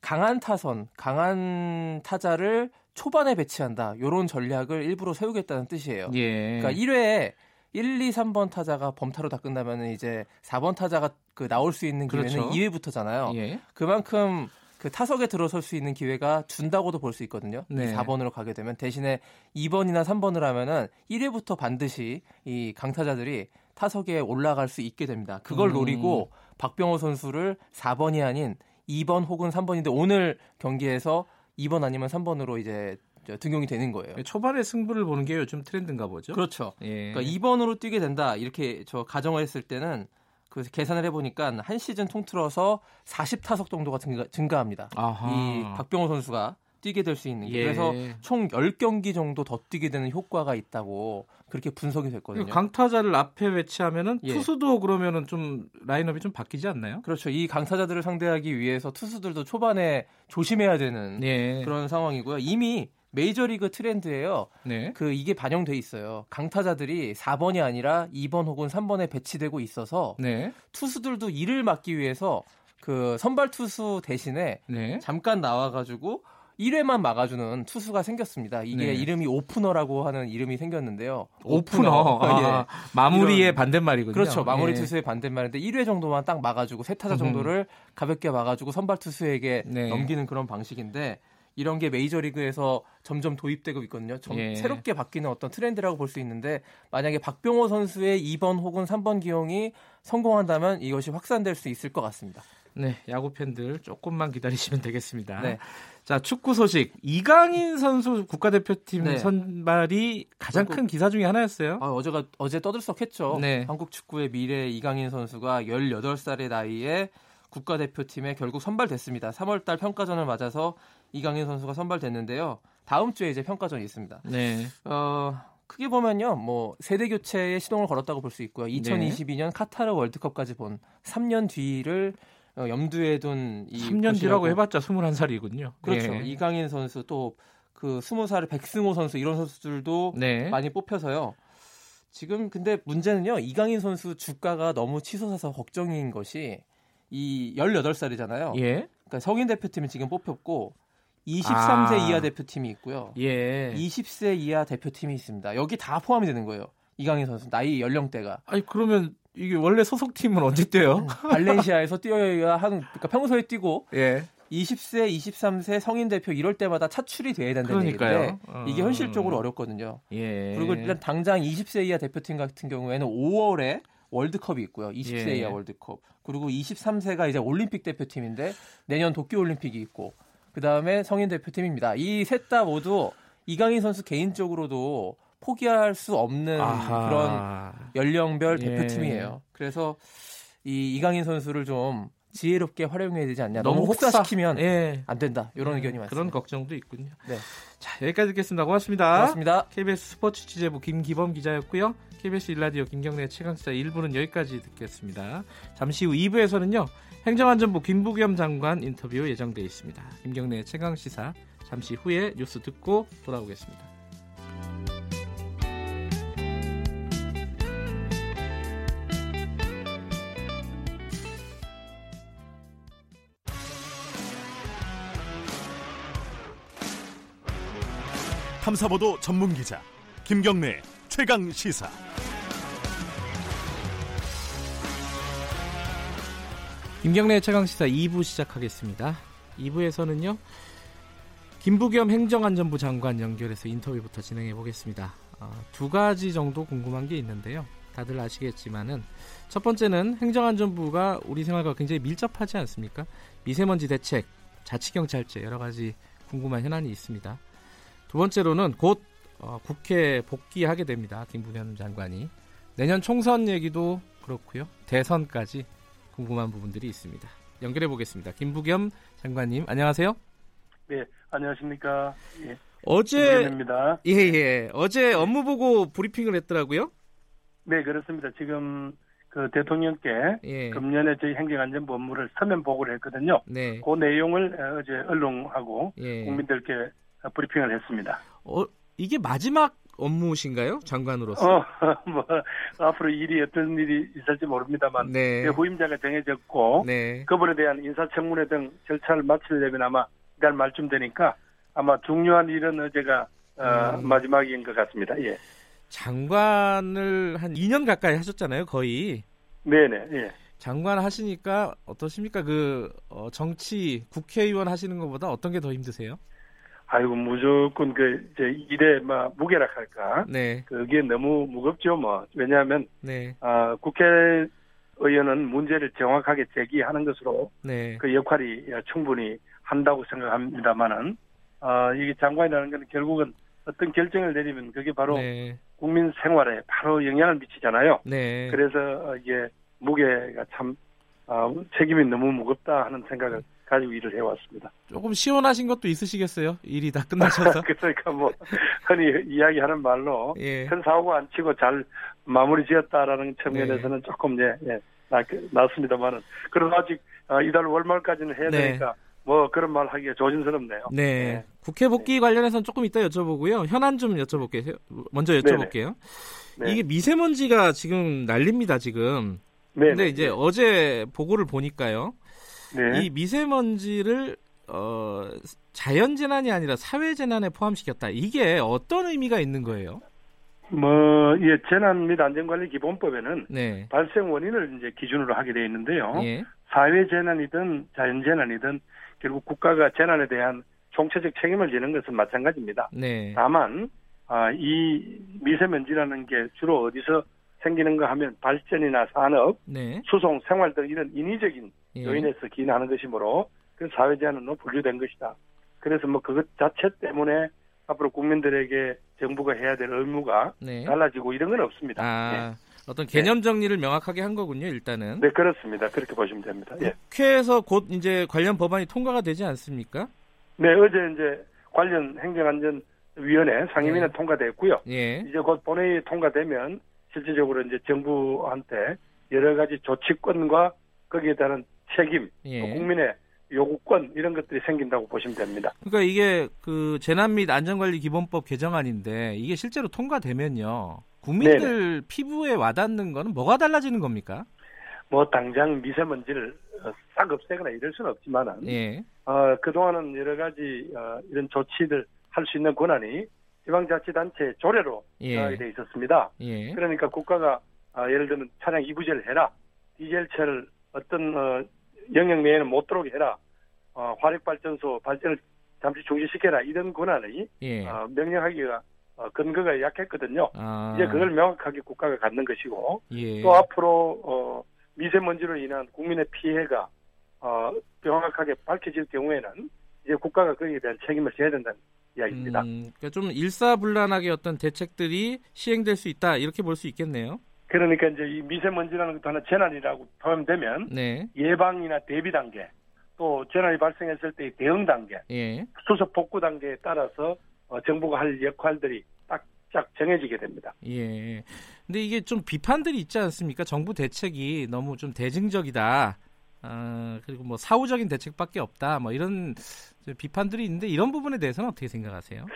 강한 타선, 강한 타자를 초반에 배치한다. 이런 전략을 일부러 세우겠다는 뜻이에요. 예. 그러니까 1회에 1, 2, 3번 타자가 범타로 다 끝나면 이제 4번 타자가 그 나올 수 있는 기회는 그렇죠. 2회부터잖아요. 예. 그만큼 그 타석에 들어설 수 있는 기회가 준다고도 볼 수 있거든요. 네. 4번으로 가게 되면 대신에 2번이나 3번을 하면은 1회부터 반드시 이 강타자들이 타석에 올라갈 수 있게 됩니다. 그걸 음. 노리고 박병호 선수를 4번이 아닌 2번 혹은 3번인데 오늘 경기에서 2번 아니면 3번으로 이제 저 등용이 되는 거예요. 초반에 승부를 보는 게 요즘 트렌드인가 보죠. 그렇죠. 예. 그러니까 2번으로 뛰게 된다 이렇게 저 가정을 했을 때는 그 계산을 해보니까 한 시즌 통틀어서 40타석 정도가 증가, 합니다 아하. 이 박병호 선수가 뛰게 될 수 있는 게. 예. 그래서 총 10경기 정도 더 뛰게 되는 효과가 있다고 그렇게 분석이 됐거든요. 강타자를 앞에 배치하면은 예. 투수도 그러면은 좀 라인업이 좀 바뀌지 않나요? 그렇죠. 이 강타자들을 상대하기 위해서 투수들도 초반에 조심해야 되는 네. 그런 상황이고요. 이미 메이저리그 트렌드예요. 네. 그 이게 반영돼 있어요. 강타자들이 4번이 아니라 2번 혹은 3번에 배치되고 있어서 네. 투수들도 이를 막기 위해서 그 선발 투수 대신에 네. 잠깐 나와가지고 1회만 막아주는 투수가 생겼습니다. 이게 네. 이름이 오프너라고 하는 이름이 생겼는데요. 오프너. 아, [LAUGHS] 예. 마무리의 이런- 반대말이군요. 그렇죠. 마무리 예. 투수의 반대말인데 1회 정도만 딱 막아주고 세 타자 정도를 가볍게 막아주고 선발 투수에게 네. 넘기는 그런 방식인데 이런 게 메이저리그에서 점점 도입되고 있거든요. 점- 예. 새롭게 바뀌는 어떤 트렌드라고 볼 수 있는데 만약에 박병호 선수의 2번 혹은 3번 기용이 성공한다면 이것이 확산될 수 있을 것 같습니다. 네, 야구 팬들 조금만 기다리시면 되겠습니다. 네. 자, 축구 소식. 이강인 선수 국가대표팀 네. 선발이 가장 결국- 큰 기사 중에 하나였어요. 아, 어제가 어제 떠들썩했죠. 네. 한국 축구의 미래 이강인 선수가 18살의 나이에 국가대표팀에 결국 선발됐습니다. 3월 달 평가전을 맞아서 이강인 선수가 선발됐는데요. 다음 주에 이제 평가전이 있습니다. 네. 어, 크게 보면요, 뭐 세대 교체에 시동을 걸었다고 볼 수 있고요. 2022년 카타르 월드컵까지 본 3년 뒤를 어, 염두에 둔이 3년 뒤라고 해봤자 21살이군요. 그렇죠. 예. 이강인 선수 또 그 20살의 백승호 선수 이런 선수들도 네. 많이 뽑혀서요. 지금 근데 문제는요. 이강인 선수 주가가 너무 치솟아서 걱정인 것이 이 18살이잖아요. 예. 그러니까 성인 대표팀이 지금 뽑혔고 23세 아. 이하 대표팀이 있고요. 예. 20세 이하 대표팀이 있습니다. 여기 다 포함이 되는 거예요. 이강인 선수 나이 연령대가 아니 그러면 이게 원래 소속팀은 언제 뛰어요? 발렌시아에서 뛰어야 하는 그러니까 평소에 뛰고 예. 20세, 23세 성인 대표 이럴 때마다 차출이 돼야 된다는. 얘기인데 어. 이게 현실적으로 어렵거든요. 예. 그리고 일단 당장 20세 이하 대표팀 같은 경우에는 5월에 월드컵이 있고요. 20세 예. 이하 월드컵. 그리고 23세가 이제 올림픽 대표팀인데 내년 도쿄 올림픽이 있고 그 다음에 성인 대표팀입니다. 이 셋 다 모두 이강인 선수 개인적으로도 포기할 수 없는 아하. 그런 연령별 예. 대표팀이에요. 그래서 이 이강인 선수를 좀 지혜롭게 활용해야 되지 않냐. 너무 너무 혹사시키면 예. 안 된다. 이런 의견이 많습니다. 그런 걱정도 있군요. 네. 자, 여기까지 듣겠습니다. 고맙습니다. 고맙습니다. KBS 스포츠 취재부 김기범 기자였고요. KBS 일라디오 김경래 최강시사 1부는 여기까지 듣겠습니다. 잠시 후 2부에서는요. 행정안전부 김부겸 장관 인터뷰 예정돼 있습니다. 김경래 최강시사 잠시 후에 뉴스 듣고 돌아오겠습니다. 탐사보도 전문 기자 김경래 최강 시사. 김경래 최강 시사 2부 시작하겠습니다. 2부에서는요. 김부겸 행정안전부 장관 연결해서 인터뷰부터 진행해 보겠습니다. 어, 두 가지 정도 궁금한 게 있는데요. 다들 아시겠지만은 첫 번째는 행정안전부가 우리 생활과 굉장히 밀접하지 않습니까? 미세먼지 대책, 자치경찰제 여러 가지 궁금한 현안이 있습니다. 두 번째로는 곧 어, 국회 복귀하게 됩니다. 김부겸 장관이 내년 총선 얘기도 그렇고요. 대선까지 궁금한 부분들이 있습니다. 연결해 보겠습니다. 김부겸 장관님 안녕하세요. 네, 안녕하십니까. 예, 어제 김부겸입니다. 예 예 어제 업무 보고 브리핑을 했더라고요. 네, 그렇습니다. 지금 그 대통령께 예. 금년에 저희 행정안전부 업무를 서면 보고를 했거든요. 네. 그 내용을 어, 어제 언론하고 예. 국민들께 브리핑을 했습니다. 어 이게 마지막 업무신가요? 장관으로서. 어, [LAUGHS] 뭐 앞으로 일이 어떤 일이 있을지 모릅니다만 네. 제 후임자가 정해졌고 네. 그분에 대한 인사청문회 등 절차를 마치려면 아마 이달 말쯤 되니까 아마 중요한 일은 어제가 어, 음. 마지막인 것 같습니다. 예. 장관을 한 2년 가까이 하셨잖아요, 거의. 네네. 예. 장관 하시니까 어떠십니까? 그 어, 정치 국회의원 하시는 것보다 어떤 게 더 힘드세요? 아이고 무조건 그 이제 일에 막 무게락할까 네. 그게 너무 무겁죠 뭐 왜냐하면 네. 아 국회 의원은 문제를 정확하게 제기하는 것으로 네. 그 역할이 충분히 한다고 생각합니다만은 아 이게 장관이라는 건 결국은 어떤 결정을 내리면 그게 바로 네. 국민 생활에 바로 영향을 미치잖아요. 네. 그래서 이게 무게가 참 아, 책임이 너무 무겁다 하는 생각을 가지고 일을 해왔습니다. 조금 시원하신 것도 있으시겠어요? 일이 다 끝나셔서. [LAUGHS] 그러니까 뭐 흔히 이야기하는 말로 예. 큰 사고 안 치고 잘 마무리 지었다라는 측면에서는 조금 예, 예 낫, 낫습니다만은 그래도 아직 아, 이달 월말까지는 해야 네. 되니까 뭐 그런 말 하기가 조심스럽네요. 네. 국회 복귀 관련해서는 조금 이따 여쭤보고요. 현안 좀 여쭤볼게요. 먼저 여쭤볼게요. 네. 이게 미세먼지가 지금 난립니다, 지금. 네. 근데 이제 어제 보고를 보니까요. 네. 이 미세먼지를 어, 자연 재난이 아니라 사회 재난에 포함시켰다. 이게 어떤 의미가 있는 거예요? 뭐 예, 재난 및 안전관리 기본법에는 네. 발생 원인을 이제 기준으로 하게 되어 있는데요. 예. 사회 재난이든 자연 재난이든 결국 국가가 재난에 대한 총체적 책임을 지는 것은 마찬가지입니다. 네. 다만 아, 이 미세먼지라는 게 주로 어디서 생기는가 하면 발전이나 산업, 네. 수송, 생활 등 이런 인위적인 예. 요인에서 기인하는 것이므로 그 사회 제한으로 분류된 것이다. 그래서 뭐 그것 자체 때문에 앞으로 국민들에게 정부가 해야 될 의무가 네. 달라지고 이런 건 없습니다. 아, 어떤 개념 정리를 명확하게 한 거군요, 일단은. 네. 네, 그렇습니다. 그렇게 보시면 됩니다. 예. 국회에서 곧 이제 관련 법안이 통과가 되지 않습니까? 네, 어제 이제 관련 행정안전위원회 상임위는 네. 통과됐고요. 예. 이제 곧 본회의 통과되면 실질적으로 이제 정부한테 여러 가지 조치권과 거기에 따른 책임, 또 예. 국민의 요구권 이런 것들이 생긴다고 보시면 됩니다. 그러니까 이게 그 재난 및 안전관리 기본법 개정안인데 이게 실제로 통과되면요. 국민들 피부에 와닿는 거는 뭐가 달라지는 겁니까? 뭐 당장 미세먼지를 어, 싹 없애거나 이럴 수는 없지만은 예. 어, 그동안은 여러 가지 어, 이런 조치들 할 수 있는 권한이 지방자치단체 조례로 예. 정하게 돼 있었습니다. 예. 그러니까 국가가 아, 예를 들면 차량 이부제를 해라, 디젤차를 어떤 어, 영역 내에는 못 들어오게 해라, 어, 화력발전소 발전을 잠시 중지시켜라 이런 권한이 예. 어, 명령하기가 어, 근거가 약했거든요. 아. 이제 그걸 명확하게 국가가 갖는 것이고 예. 또 앞으로 어, 미세먼지로 인한 국민의 피해가 어, 명확하게 밝혀질 경우에는 이제 국가가 거기에 대한 책임을 져야 된다는 이야기입니다. 음, 그러니까 좀 일사불란하게 어떤 대책들이 시행될 수 있다 이렇게 볼 수 있겠네요. 그러니까 이제 이 미세먼지라는 것도 하나 재난이라고 포함되면 네, 예방이나 대비 단계 또 재난이 발생했을 때의 대응 단계 예, 수습 복구 단계에 따라서 어, 정부가 할 역할들이 딱딱 정해지게 됩니다. 예. 근데 이게 좀 비판들이 있지 않습니까? 정부 대책이 너무 좀 대증적이다. 아, 그리고 뭐 사후적인 대책밖에 없다. 뭐 이런 비판들이 있는데 이런 부분에 대해서는 어떻게 생각하세요?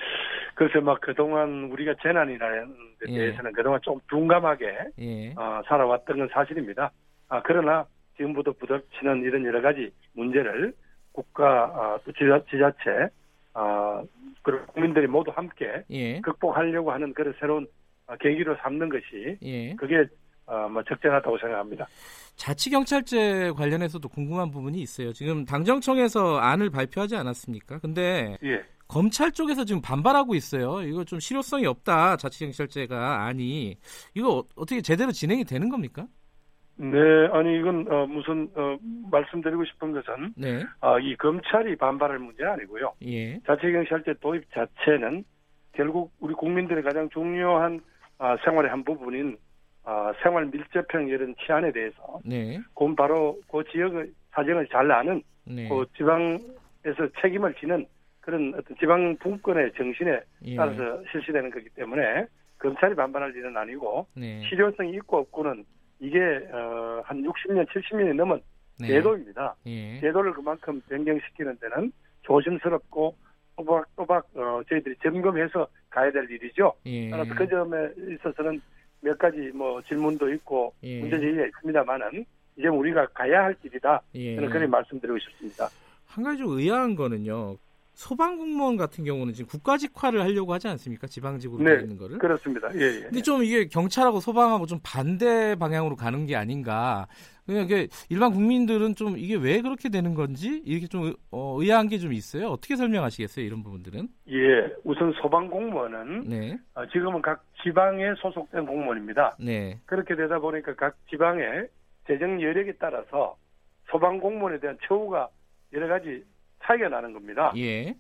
그래서 막 그동안 우리가 재난이라는 데 예. 대해서는 그동안 좀 둔감하게 예, 어, 살아왔던 건 사실입니다. 아, 그러나 지금부터 부닥치는 이런 여러 가지 문제를 국가 아, 또 지자, 지자체 아, 그리고 국민들이 모두 함께 예, 극복하려고 하는 그런 새로운 아, 계기로 삼는 것이 예. 그게 어, 뭐 적절하다고 생각합니다. 자치경찰제 관련해서도 궁금한 부분이 있어요. 지금 당정청에서 안을 발표하지 않았습니까? 근데 예. 검찰 쪽에서 지금 반발하고 있어요. 이거 좀 실효성이 없다. 자치경찰제가 아니 이거 어- 어떻게 제대로 진행이 되는 겁니까? 네, 아니 이건 어, 무슨 어, 말씀드리고 싶은 것은 네, 어, 이 검찰이 반발할 문제는 아니고요. 예, 자치경찰제 도입 자체는 결국 우리 국민들의 가장 중요한 아, 생활의 한 부분인 아, 생활 밀접형 이런 치안에 대해서 네, 그건 바로 그 지역의 사정을 잘 아는 네, 그 지방에서 책임을 지는 그런 어떤 지방 분권의 정신에 예, 따라서 실시되는 거기 때문에 검찰이 반발할 일은 아니고 네, 실효성이 있고 없고는 이게 어, 한 60년, 70년이 넘은 네, 제도입니다. 예, 제도를 그만큼 변경시키는 데는 조심스럽고 또박또박 어, 저희들이 점검해서 가야 될 일이죠. 예, 따라서 그 점에 있어서는 몇 가지 뭐 질문도 있고 예. 문제 제기가 있습니다만은 이제 우리가 가야 할 길이다. 예. 저는 그렇게 말씀드리고 싶습니다. 한 가지 좀 의아한 거는요. 소방공무원 같은 경우는 지금 국가직화를 하려고 하지 않습니까? 지방직으로 네, 되어 있는 거를. 그렇습니다. 예, 예. 근데 좀 이게 경찰하고 소방하고 좀 반대 방향으로 가는 게 아닌가. 그냥 이게 일반 국민들은 좀 이게 왜 그렇게 되는 건지 이렇게 좀 의- 어, 의아한 게 좀 있어요. 어떻게 설명하시겠어요? 이런 부분들은? 예, 우선 소방 공무원은 네, 어, 지금은 각 지방에 소속된 공무원입니다. 네, 그렇게 되다 보니까 각 지방의 재정 여력에 따라서 소방 공무원에 대한 처우가 여러 가지 차이가 나는 겁니다. 예,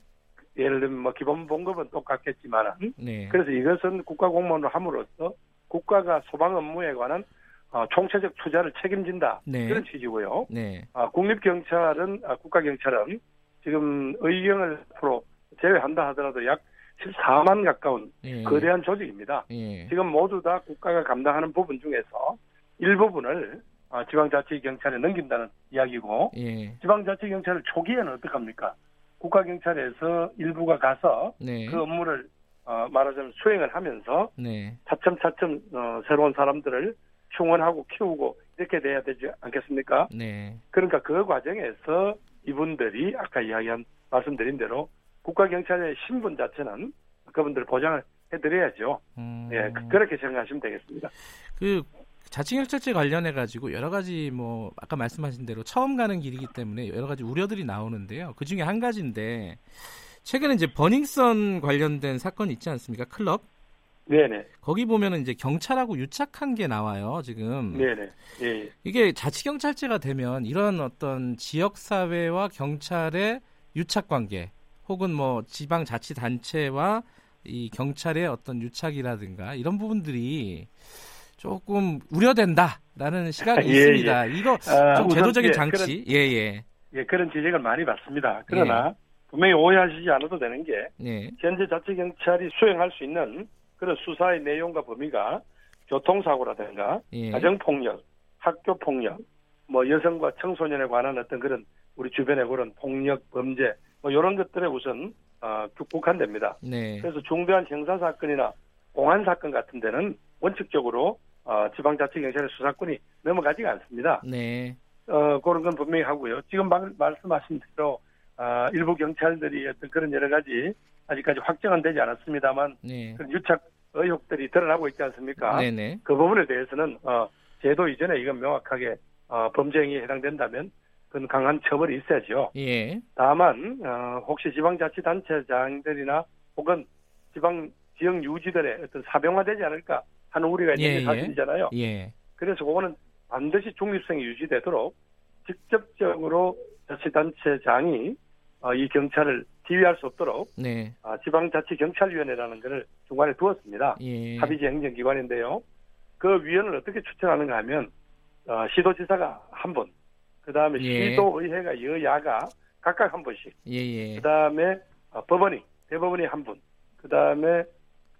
예를 들면 뭐 기본 봉급은 똑같겠지만 네, 그래서 이것은 국가 공무원을 함으로써 국가가 소방 업무에 관한 어, 총체적 투자를 책임진다 네. 그런 취지고요. 네, 아, 국립경찰은 아, 국가경찰은 지금 의경을 앞으로 제외한다 하더라도 약 14만 가까운 예, 거대한 조직입니다. 예, 지금 모두 다 국가가 감당하는 부분 중에서 일부분을 아, 지방자치경찰에 넘긴다는 이야기고 예, 지방자치경찰을 초기에는 어떡합니까? 국가경찰에서 일부가 가서 네, 그 업무를 어, 말하자면 수행을 하면서 네, 차츰차츰 어, 새로운 사람들을 충원하고 키우고 이렇게 돼야 되지 않겠습니까? 네, 그러니까 그 과정에서 이분들이 아까 이야기한 말씀드린 대로 국가경찰의 신분 자체는 그분들 보장을 해드려야죠. 음, 예, 그- 그렇게 생각하시면 되겠습니다. 그 자치경찰제 관련해 가지고 여러 가지 뭐 아까 말씀하신 대로 처음 가는 길이기 때문에 여러 가지 우려들이 나오는데요. 그 중에 한 가지인데 최근에 이제 버닝썬 관련된 사건 있지 않습니까? 클럽 네네, 거기 보면은 이제 경찰하고 유착한 게 나와요. 지금 네네, 예, 예. 이게 자치 경찰제가 되면 이런 어떤 지역 사회와 경찰의 유착 관계 혹은 뭐 지방 자치 단체와 이 경찰의 어떤 유착이라든가 이런 부분들이 조금 우려된다라는 시각이 [LAUGHS] 예, 있습니다. 이거 아, 좀 우선, 제도적인 예, 장치, 예, 예, 예, 그런 지적을 많이 받습니다. 그러나 분명히 오해하시지 않아도 되는 게 네, 현재 자치 경찰이 수행할 수 있는 그런 수사의 내용과 범위가 교통사고라든가 예, 가정폭력, 학교폭력, 뭐 여성과 청소년에 관한 어떤 그런 우리 주변의 그런 폭력, 범죄 뭐 이런 것들에 우선 어, 국한됩니다. 네, 그래서 중대한 형사 사건이나 공안 사건 같은 데는 원칙적으로 어, 지방자치경찰의 수사권이 넘어가지가 않습니다. 네, 어, 그런 건 분명히 하고요. 지금 방- 말씀하신 대로 아, 일부 경찰들이 어떤 그런 여러 가지 아직까지 확정은 되지 않았습니다만 네, 그런 유착 의혹들이 드러나고 있지 않습니까? 네, 네, 그 부분에 대해서는 어, 제도 이전에 이건 명확하게 어, 범죄 행위에 해당된다면 그건 강한 처벌이 있어야죠. 예, 다만 어, 혹시 지방자치단체장들이나 혹은 지방 지역 유지들의 어떤 사병화되지 않을까 하는 우려가 있는 예, 게 사실이잖아요. 예, 그래서 그거는 반드시 중립성이 유지되도록 직접적으로 자치단체장이 어, 이 경찰을 지휘할 수 없도록 네. 어, 지방자치경찰위원회라는 것을 중간에 두었습니다. 예. 합의제 행정기관인데요. 그 위원을 어떻게 추천하는가 하면 어, 시도지사가 한 분, 그 다음에 예. 시도의회가 여야가 각각 한 분씩, 예, 예. 그 다음에 법원이 대법원이 한 분, 그 다음에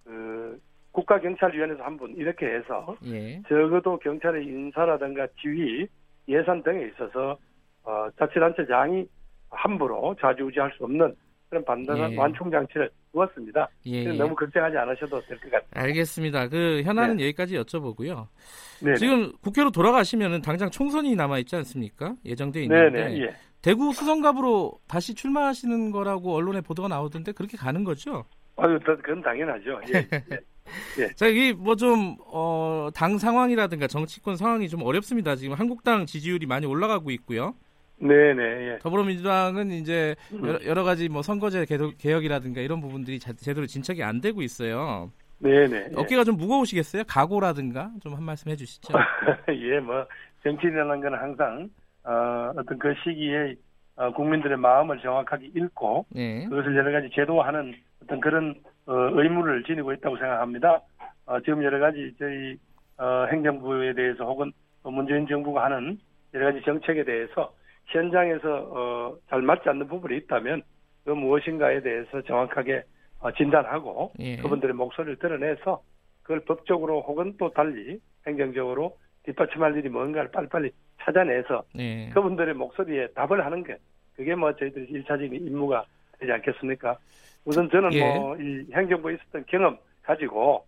그 국가경찰위원회에서 한 분 이렇게 해서 예. 적어도 경찰의 인사라든가 지휘, 예산 등에 있어서 어, 자치단체장이 함부로 좌지우지할 수 없는 그런 반드한 예. 완충 장치를 두었습니다. 예, 예. 너무 걱정하지 않으셔도 될 것 같아요. 알겠습니다. 그 현안은 여기까지 여쭤보고요. 네, 지금 국회로 돌아가시면은 당장 총선이 남아 있지 않습니까? 예정돼 있는데 네네 예. 대구 수성갑으로 다시 출마하시는 거라고 언론에 보도가 나오던데 그렇게 가는 거죠? 아유, 더- 그건 당연하죠. 예, [LAUGHS] 예. 자, 이게 뭐 좀, 어, 당 상황이라든가 정치권 상황이 좀 어렵습니다. 지금 한국당 지지율이 많이 올라가고 있고요. 네네 예. 더불어민주당은 이제 음. 여러, 여러 가지 뭐 선거제 개도- 개혁 이라든가 이런 부분들이 자- 제대로 진척이 안 되고 있어요. 네네. 예. 어깨가 좀 무거우시겠어요? 각오라든가 좀 한 말씀 해주시죠. [LAUGHS] 예, 뭐 정치인이라는 건 항상 어, 어떤 그 시기에 어, 국민들의 마음을 정확하게 읽고 네. 그것을 여러 가지 제도화하는 어떤 그런 어, 의무를 지니고 있다고 생각합니다. 어, 지금 여러 가지 저희 어, 행정부에 대해서 혹은 또 문재인 정부가 하는 여러 가지 정책에 대해서 현장에서 어, 잘 맞지 않는 부분이 있다면 그 무엇인가에 대해서 정확하게 어, 진단하고 예. 그분들의 목소리를 드러내서 그걸 법적으로 혹은 또 달리 행정적으로 뒷받침할 일이 뭔가를 빨리빨리 찾아내서 네. 그분들의 목소리에 답을 하는 게 그게 뭐 저희들이 일차적인 임무가 되지 않겠습니까? 우선 저는 예. 뭐이 행정부에 있었던 경험 가지고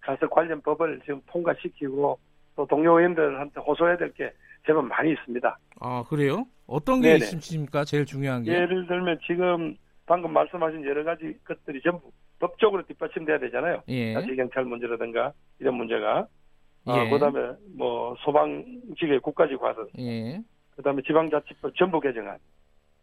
가서 관련 법을 지금 통과시키고 또 동료 의원들한테 호소해야 될 게 제법 많이 있습니다. 아, 그래요? 어떤 게 네네. 있습니까? 제일 중요한 게? 예를 들면 지금 방금 말씀하신 여러 가지 것들이 전부 법적으로 뒷받침돼야 되잖아요. 예. 자치경찰 문제라든가 이런 문제가 예. 아, 그다음에 뭐 소방직의 국가직화든 예. 그다음에 지방자치법 전부 개정안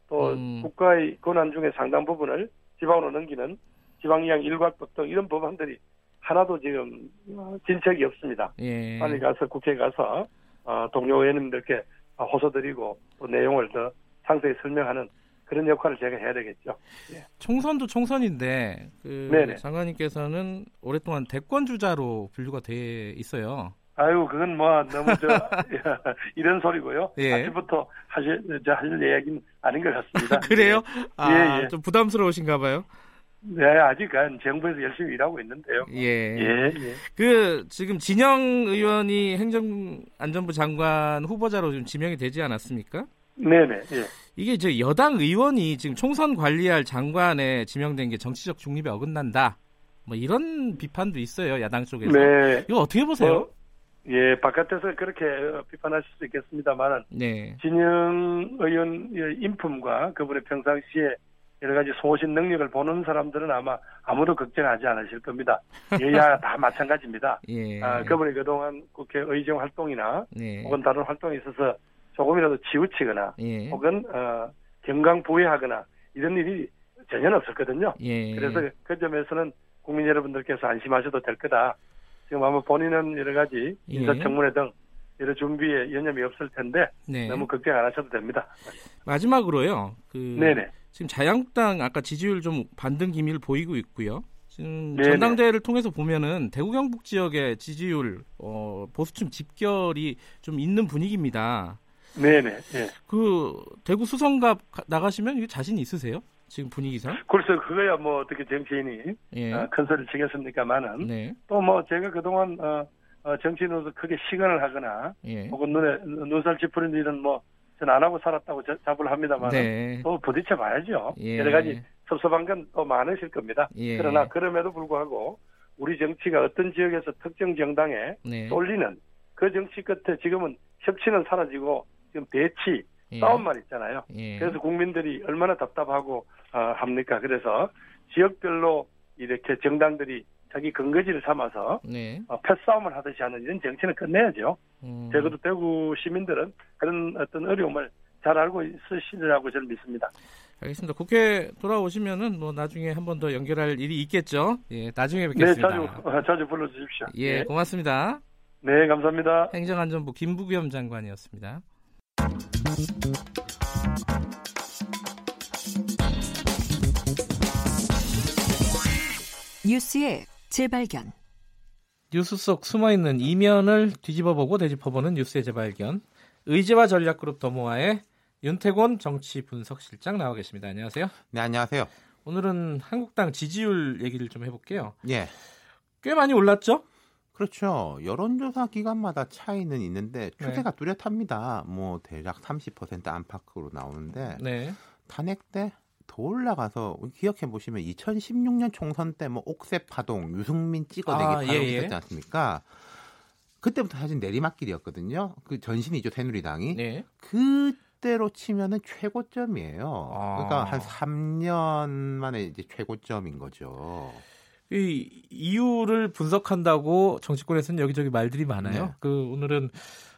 또 음. 국가의 권한 중에 상당 부분을 지방으로 넘기는 지방이양 일괄법 등 이런 법안들이 하나도 지금 어, 진척이 없습니다. 예. 빨리 가서 국회에 가서 어, 동료 의원님들께 호소드리고 또 내용을 더 상세히 설명하는 그런 역할을 제가 해야 되겠죠. 총선도 총선인데 그. 장관님께서는 오랫동안 대권 주자로 분류가 돼 있어요. 아유, 그건 뭐 너무 저 [LAUGHS] 이런 소리고요. 예. 아침부터 하실 저 하실 이야기는 아닌 것 같습니다. [LAUGHS] 그래요? 아, 예, 예. 좀 부담스러우신가 봐요. 네, 아직은 정부에서 열심히 일하고 있는데요. 예. 예, 예. 그 지금 진영 의원이 행정안전부 장관 후보자로 좀 지명이 되지 않았습니까? 네 네. 예. 이게 저 여당 의원이 지금 총선 관리할 장관에 지명된 게 정치적 중립에 어긋난다. 뭐 이런 비판도 있어요 야당 쪽에서. 네. 이거 어떻게 보세요? 뭐, 예, 바깥에서 그렇게 어, 비판하실 수 있겠습니다만은 네. 진영 의원의 인품과 그분의 평상시에 여러 가지 소신 능력을 보는 사람들은 아마 아무도 걱정하지 않으실 겁니다. [LAUGHS] 여야 다 마찬가지입니다. 예. 아, 그분이 그동안 국회 의정 활동이나 네. 혹은 다른 활동에 있어서 조금이라도 치우치거나 예. 혹은 어, 경강 부회하거나 이런 일이 전혀 없었거든요. 예. 그래서 그 점에서는 국민 여러분들께서 안심하셔도 될 거다. 지금 아마 본인은 여러 가지 예. 인사청문회 등 여러 준비에 여념이 없을 텐데 네. 너무 걱정 안 하셔도 됩니다. 마지막으로요. 그 네네. 지금 자유한국당 아까 지지율 좀 반등 기미를 보이고 있고요. 지금 네네. 전당대회를 통해서 보면은 대구 경북 지역의 지지율 어, 보수층 집결이 좀 있는 분위기입니다. 네네. 예. 그 대구 수성갑 가- 나가시면 이게 자신 있으세요? 지금 분위기상? 그래서 그거야 뭐 어떻게 정치인이 예. 어, 큰 소리를 치겠습니까만은 네. 또뭐 제가 그동안 어, 어, 정치인으로서 크게 시간을 하거나 예. 혹은 눈에 눈살 찌푸리는 일은 뭐전안 하고 살았다고 자- 자부를 합니다만 네. 또 부딪혀 봐야죠. 예. 여러 가지 섭섭한 건 또 많으실 겁니다. 예. 그러나 그럼에도 불구하고 우리 정치가 어떤 지역에서 특정 정당에 네. 쏠리는 그 정치 끝에 지금은 협치는 사라지고 지금 대치 예. 싸움만 있잖아요. 예. 그래서 국민들이 얼마나 답답하고 어, 합니까? 그래서 지역별로 이렇게 정당들이 자기 근거지를 삼아서 네. 어, 패싸움을 하듯이 하는 이런 정치는 끝내야죠. 음. 적어도 대구 시민들은 그런 어떤 어려움을 잘 알고 있으시리라고 저는 믿습니다. 알겠습니다. 국회 돌아오시면은 뭐 나중에 한 번 더 연결할 일이 있겠죠. 예, 나중에 네, 뵙겠습니다. 자주 어, 자주 불러주십시오. 예, 네. 고맙습니다. 네, 감사합니다. 행정안전부 김부겸 장관이었습니다. 뉴스의 재발견. 뉴스 속 숨어있는 이면을 뒤집어보고 되짚어보는 뉴스의 재발견. 의제와 전략그룹 더모아의 윤태곤 정치 분석실장 나와 계십니다. 안녕하세요. 네, 안녕하세요. 오늘은 한국당 지지율 얘기를 좀 해볼게요. 예. 꽤 많이 올랐죠? 그렇죠. 여론조사 기관마다 차이는 있는데 네. 추세가 뚜렷합니다. 뭐 대략 30% 안팎으로 나오는데 네. 탄핵 때 더 올라가서 기억해 보시면 2016년 총선 때 뭐 옥새 파동, 유승민 찍어내기 아, 파동 예, 예. 있었지 않습니까? 그때부터 사실 내리막길이었거든요. 그 전신이죠 새누리당이. 네. 그때로 치면은 최고점이에요. 아. 그러니까 한 3년 만에 이제 최고점인 거죠. 이 이유를 분석한다고 정치권에서는 여기저기 말들이 많아요. 네. 그 오늘은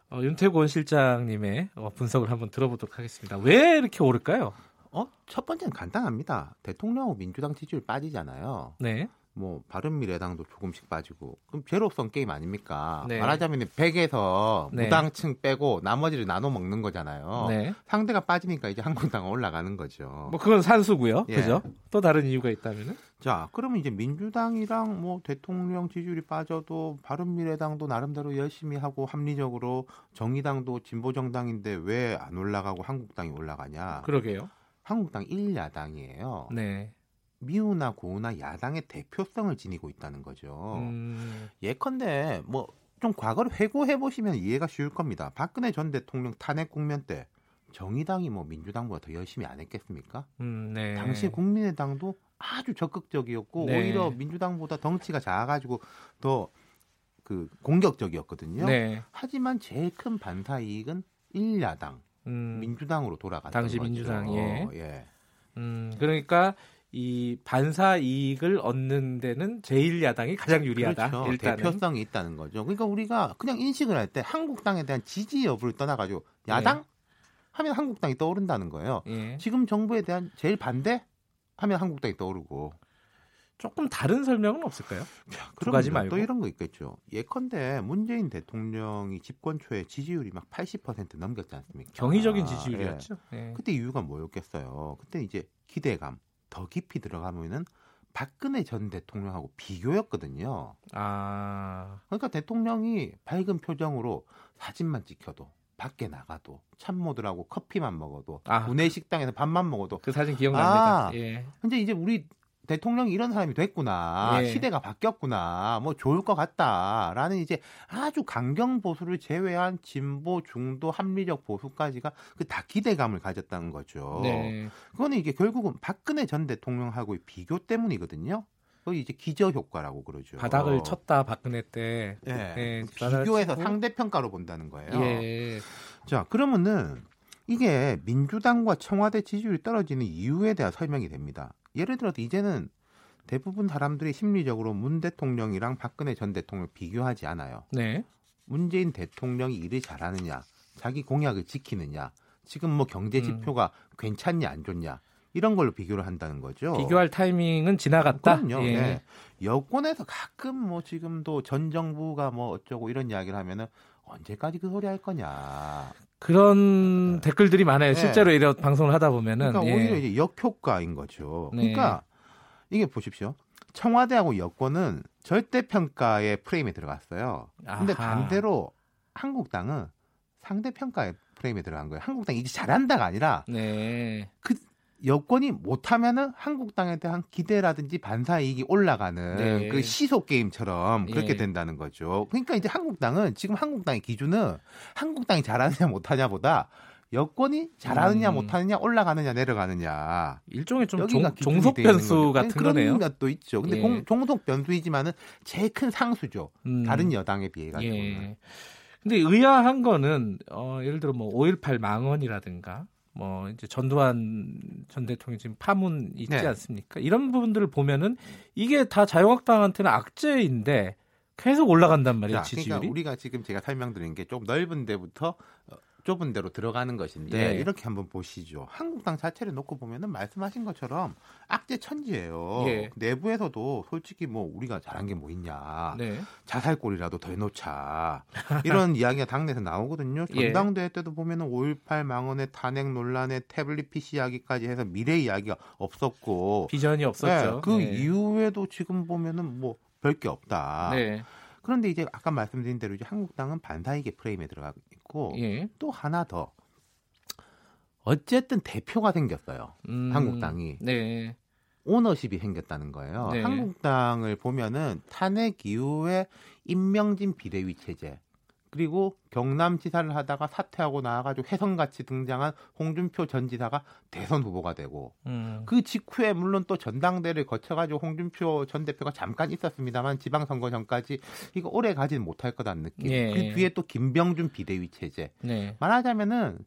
어, 윤태곤 실장님의 어, 분석을 한번 들어보도록 하겠습니다. 왜 이렇게 오를까요? 어? 첫 번째는 간단합니다. 대통령하고 민주당 지지율 빠지잖아요. 네. 뭐 바른미래당도 조금씩 빠지고 그럼 제로섬 게임 아닙니까? 네. 말하자면 100에서 네. 무당층 빼고 나머지를 나눠 먹는 거잖아요. 네. 상대가 빠지니까 이제 한국당 올라가는 거죠. 뭐 그건 산수고요. 예. 그죠? 또 다른 이유가 있다면은? 자, 그러면 이제 민주당이랑 뭐 대통령 지지율이 빠져도 바른미래당도 나름대로 열심히 하고 합리적으로 정의당도 진보 정당인데 왜 안 올라가고 한국당이 올라가냐? 그러게요. 한국당 1야당이에요. 네. 미우나 고우나 야당의 대표성을 지니고 있다는 거죠. 음, 예컨대 뭐 좀 과거를 회고해 보시면 이해가 쉬울 겁니다. 박근혜 전 대통령 탄핵 국면 때 정의당이 뭐 민주당보다 더 열심히 안 했겠습니까? 음, 네. 당시 국민의당도 아주 적극적이었고 네. 오히려 민주당보다 덩치가 작아가지고 더 그 공격적이었거든요. 네. 하지만 제일 큰 반사 이익은 1야당 음, 민주당으로 돌아갔던 당시 거죠. 민주당, 예. 예. 음, 그러니까 이 반사 이익을 얻는 데는 제1야당이 가장 유리하다. 그렇죠. 일단은. 대표성이 있다는 거죠. 그러니까 우리가 그냥 인식을 할 때 한국당에 대한 지지 여부를 떠나가지고 야당 하면 한국당이 떠오른다는 거예요. 예. 지금 정부에 대한 제일 반대 하면 한국당이 떠오르고 조금 다른 설명은 없을까요? 두 가지 말고. 또 이런 거 있겠죠. 예컨대 문재인 대통령이 집권 초에 지지율이 막 80% 넘겼지 않습니까? 경이적인 아, 지지율이었죠. 예. 예. 그때 이유가 뭐였겠어요? 그때 이제 기대감 더 깊이 들어가면은 박근혜 전 대통령하고 비교였거든요. 아, 그러니까 대통령이 밝은 표정으로 사진만 찍혀도 밖에 나가도 참모들하고 커피만 먹어도 아. 구내 식당에서 밥만 먹어도 그 사진 기억납니다. 아. 예. 근데 이제 우리 대통령이 이런 사람이 됐구나 예. 시대가 바뀌었구나 뭐 좋을 것 같다라는 이제 아주 강경 보수를 제외한 진보 중도 합리적 보수까지가 그 다 기대감을 가졌다는 거죠. 네. 그거는 이게 결국은 박근혜 전 대통령하고의 비교 때문이거든요. 거의 이제 기저 효과라고 그러죠. 바닥을 쳤다 박근혜 때. 예. 예, 바닥을 비교해서 치고. 상대평가로 본다는 거예요. 예. 자, 그러면은 이게 민주당과 청와대 지지율이 떨어지는 이유에 대한 설명이 됩니다. 예를 들어서 이제는 대부분 사람들이 심리적으로 문 대통령이랑 박근혜 전 대통령을 비교하지 않아요. 네. 문재인 대통령이 일을 잘하느냐, 자기 공약을 지키느냐, 지금 뭐 경제 음. 지표가 괜찮냐 안 좋냐 이런 걸로 비교를 한다는 거죠. 비교할 타이밍은 지나갔다. 그럼요. 예. 네. 여권에서 가끔 뭐 지금도 전 정부가 뭐 어쩌고 이런 이야기를 하면은 언제까지 그 소리 할 거냐. 그런 댓글들이 많아요. 네. 실제로 이런 방송을 하다 보면은 그러니까 예. 오히려 이제 역효과인 거죠. 네. 그러니까 이게 보십시오. 청와대하고 여권은 절대 평가의 프레임에 들어갔어요. 근데 아하. 반대로 한국당은 상대 평가의 프레임에 들어간 거예요. 한국당이 이제 잘한다가 아니라 네. 여권이 못하면은 한국당에 대한 기대라든지 반사 이익이 올라가는 네. 그 시소 게임처럼 그렇게 예. 된다는 거죠. 그러니까 이제 한국당은 지금 한국당의 기준은 한국당이 잘하느냐 못하냐보다 여권이 잘하느냐 음. 못하느냐 올라가느냐 내려가느냐 일종의 좀 종, 종속 변수. 같은 그런 거네요. 것도 있죠. 근데 예. 공- 종속 변수이지만은 제일 큰 상수죠. 음. 다른 여당에 비해 가지고. 예. 근데 의아한 거는 어, 예를 들어 뭐 5.18 망언이라든가 뭐 이제 전두환 전 대통령 지금 파문 있지 네. 않습니까? 이런 부분들을 보면은 이게 다 자유한국당한테는 악재인데 계속 올라간단 말이에요 자, 지지율이. 그러니까 우리가 지금 제가 설명드린 게 좀 넓은 데부터 어, 좁은 데로 들어가는 것인데 예. 이렇게 한번 보시죠. 한국당 자체를 놓고 보면은 말씀하신 것처럼 악재 천지예요. 예. 내부에서도 솔직히 뭐 우리가 잘한 게 뭐 있냐. 네. 자살골이라도 더 해놓자. 이런 [LAUGHS] 이야기가 당내에서 나오거든요. 예. 전당대회 때도 보면은 5.18 망언의 탄핵 논란에 태블릿 PC 이야기까지 해서 미래 이야기가 없었고. 비전이 없었죠. 네, 그 네. 이후에도 지금 보면은 뭐 별게 없다. 네. 그런데 이제 아까 말씀드린 대로 이제 한국당은 반사이익의 프레임에 들어가 있고 예. 또 하나 더 어쨌든 대표가 생겼어요. 음, 한국당이. 네. 오너십이 생겼다는 거예요. 네. 한국당을 보면은 탄핵 이후에 임명진 비대위 체제 그리고 경남지사를 하다가 사퇴하고 나와가지고 혜성같이 등장한 홍준표 전 지사가 대선 후보가 되고 음. 그 직후에 물론 또 전당대를 거쳐가지고 홍준표 전 대표가 잠깐 있었습니다만 지방선거 전까지 이거 오래 가지는 못할 거다는 느낌. 예. 그 뒤에 또 김병준 비대위 체제. 네. 말하자면은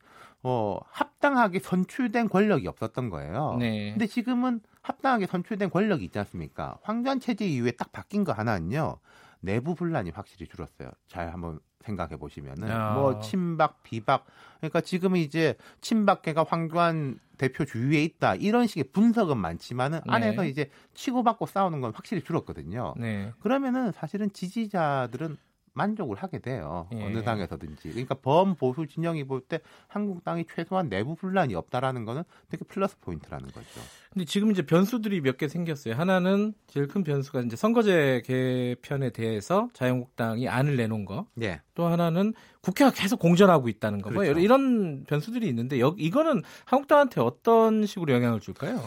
어 합당하게 선출된 권력이 없었던 거예요. 네. 근데 지금은 합당하게 선출된 권력이 있지 않습니까? 황교안 체제 이후에 딱 바뀐 거 하나는요. 내부 분란이 확실히 줄었어요. 잘 한번 생각해 보시면은 아. 뭐 친박 비박 그러니까 지금 은 이제 친박계가 황교안 대표 주위에 있다 이런 식의 분석은 많지만은 네. 안에서 이제 치고받고 싸우는 건 확실히 줄었거든요. 네. 그러면은 사실은 지지자들은 만족을 하게 돼요. 예. 어느 당에서든지. 그러니까 범보수 진영이 볼 때 한국당이 최소한 내부 분란이 없다라는 거는 되게 플러스 포인트라는 거죠. 근데 지금 이제 변수들이 몇 개 생겼어요. 하나는 제일 큰 변수가 이제 선거제 개편에 대해서 자유한국당이 안을 내놓은 거. 예. 또 하나는 국회가 계속 공전하고 있다는 거. 뭐 그렇죠. 이런 변수들이 있는데 여, 이거는 한국당한테 어떤 식으로 영향을 줄까요?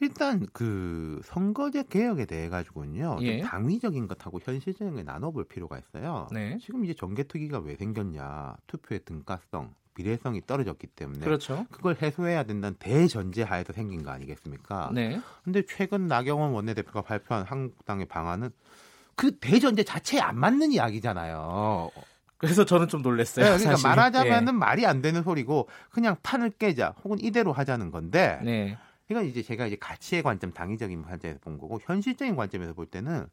일단 그 선거제 개혁에 대해 가지고는요. 예. 좀 당위적인 것하고 현실적인 걸 나눠볼 필요가 있어요. 네. 지금 이제 정개특위가 왜 생겼냐? 투표의 등가성, 비례성이 떨어졌기 때문에 그렇죠. 그걸 해소해야 된다는 대전제 하에서 생긴 거 아니겠습니까? 네. 근데 최근 나경원 원내대표가 발표한 한국당의 방안은 그 대전제 자체에 안 맞는 이야기잖아요. 그래서 저는 좀 놀랐어요. 네, 그러니까 사실. 말하자면은 말이 안 되는 소리고 그냥 판을 깨자 혹은 이대로 하자는 건데 예. 네. 이건 이제 제가 이제 가치의 관점, 당위적인 관점에서 본 거고 현실적인 관점에서 볼 때는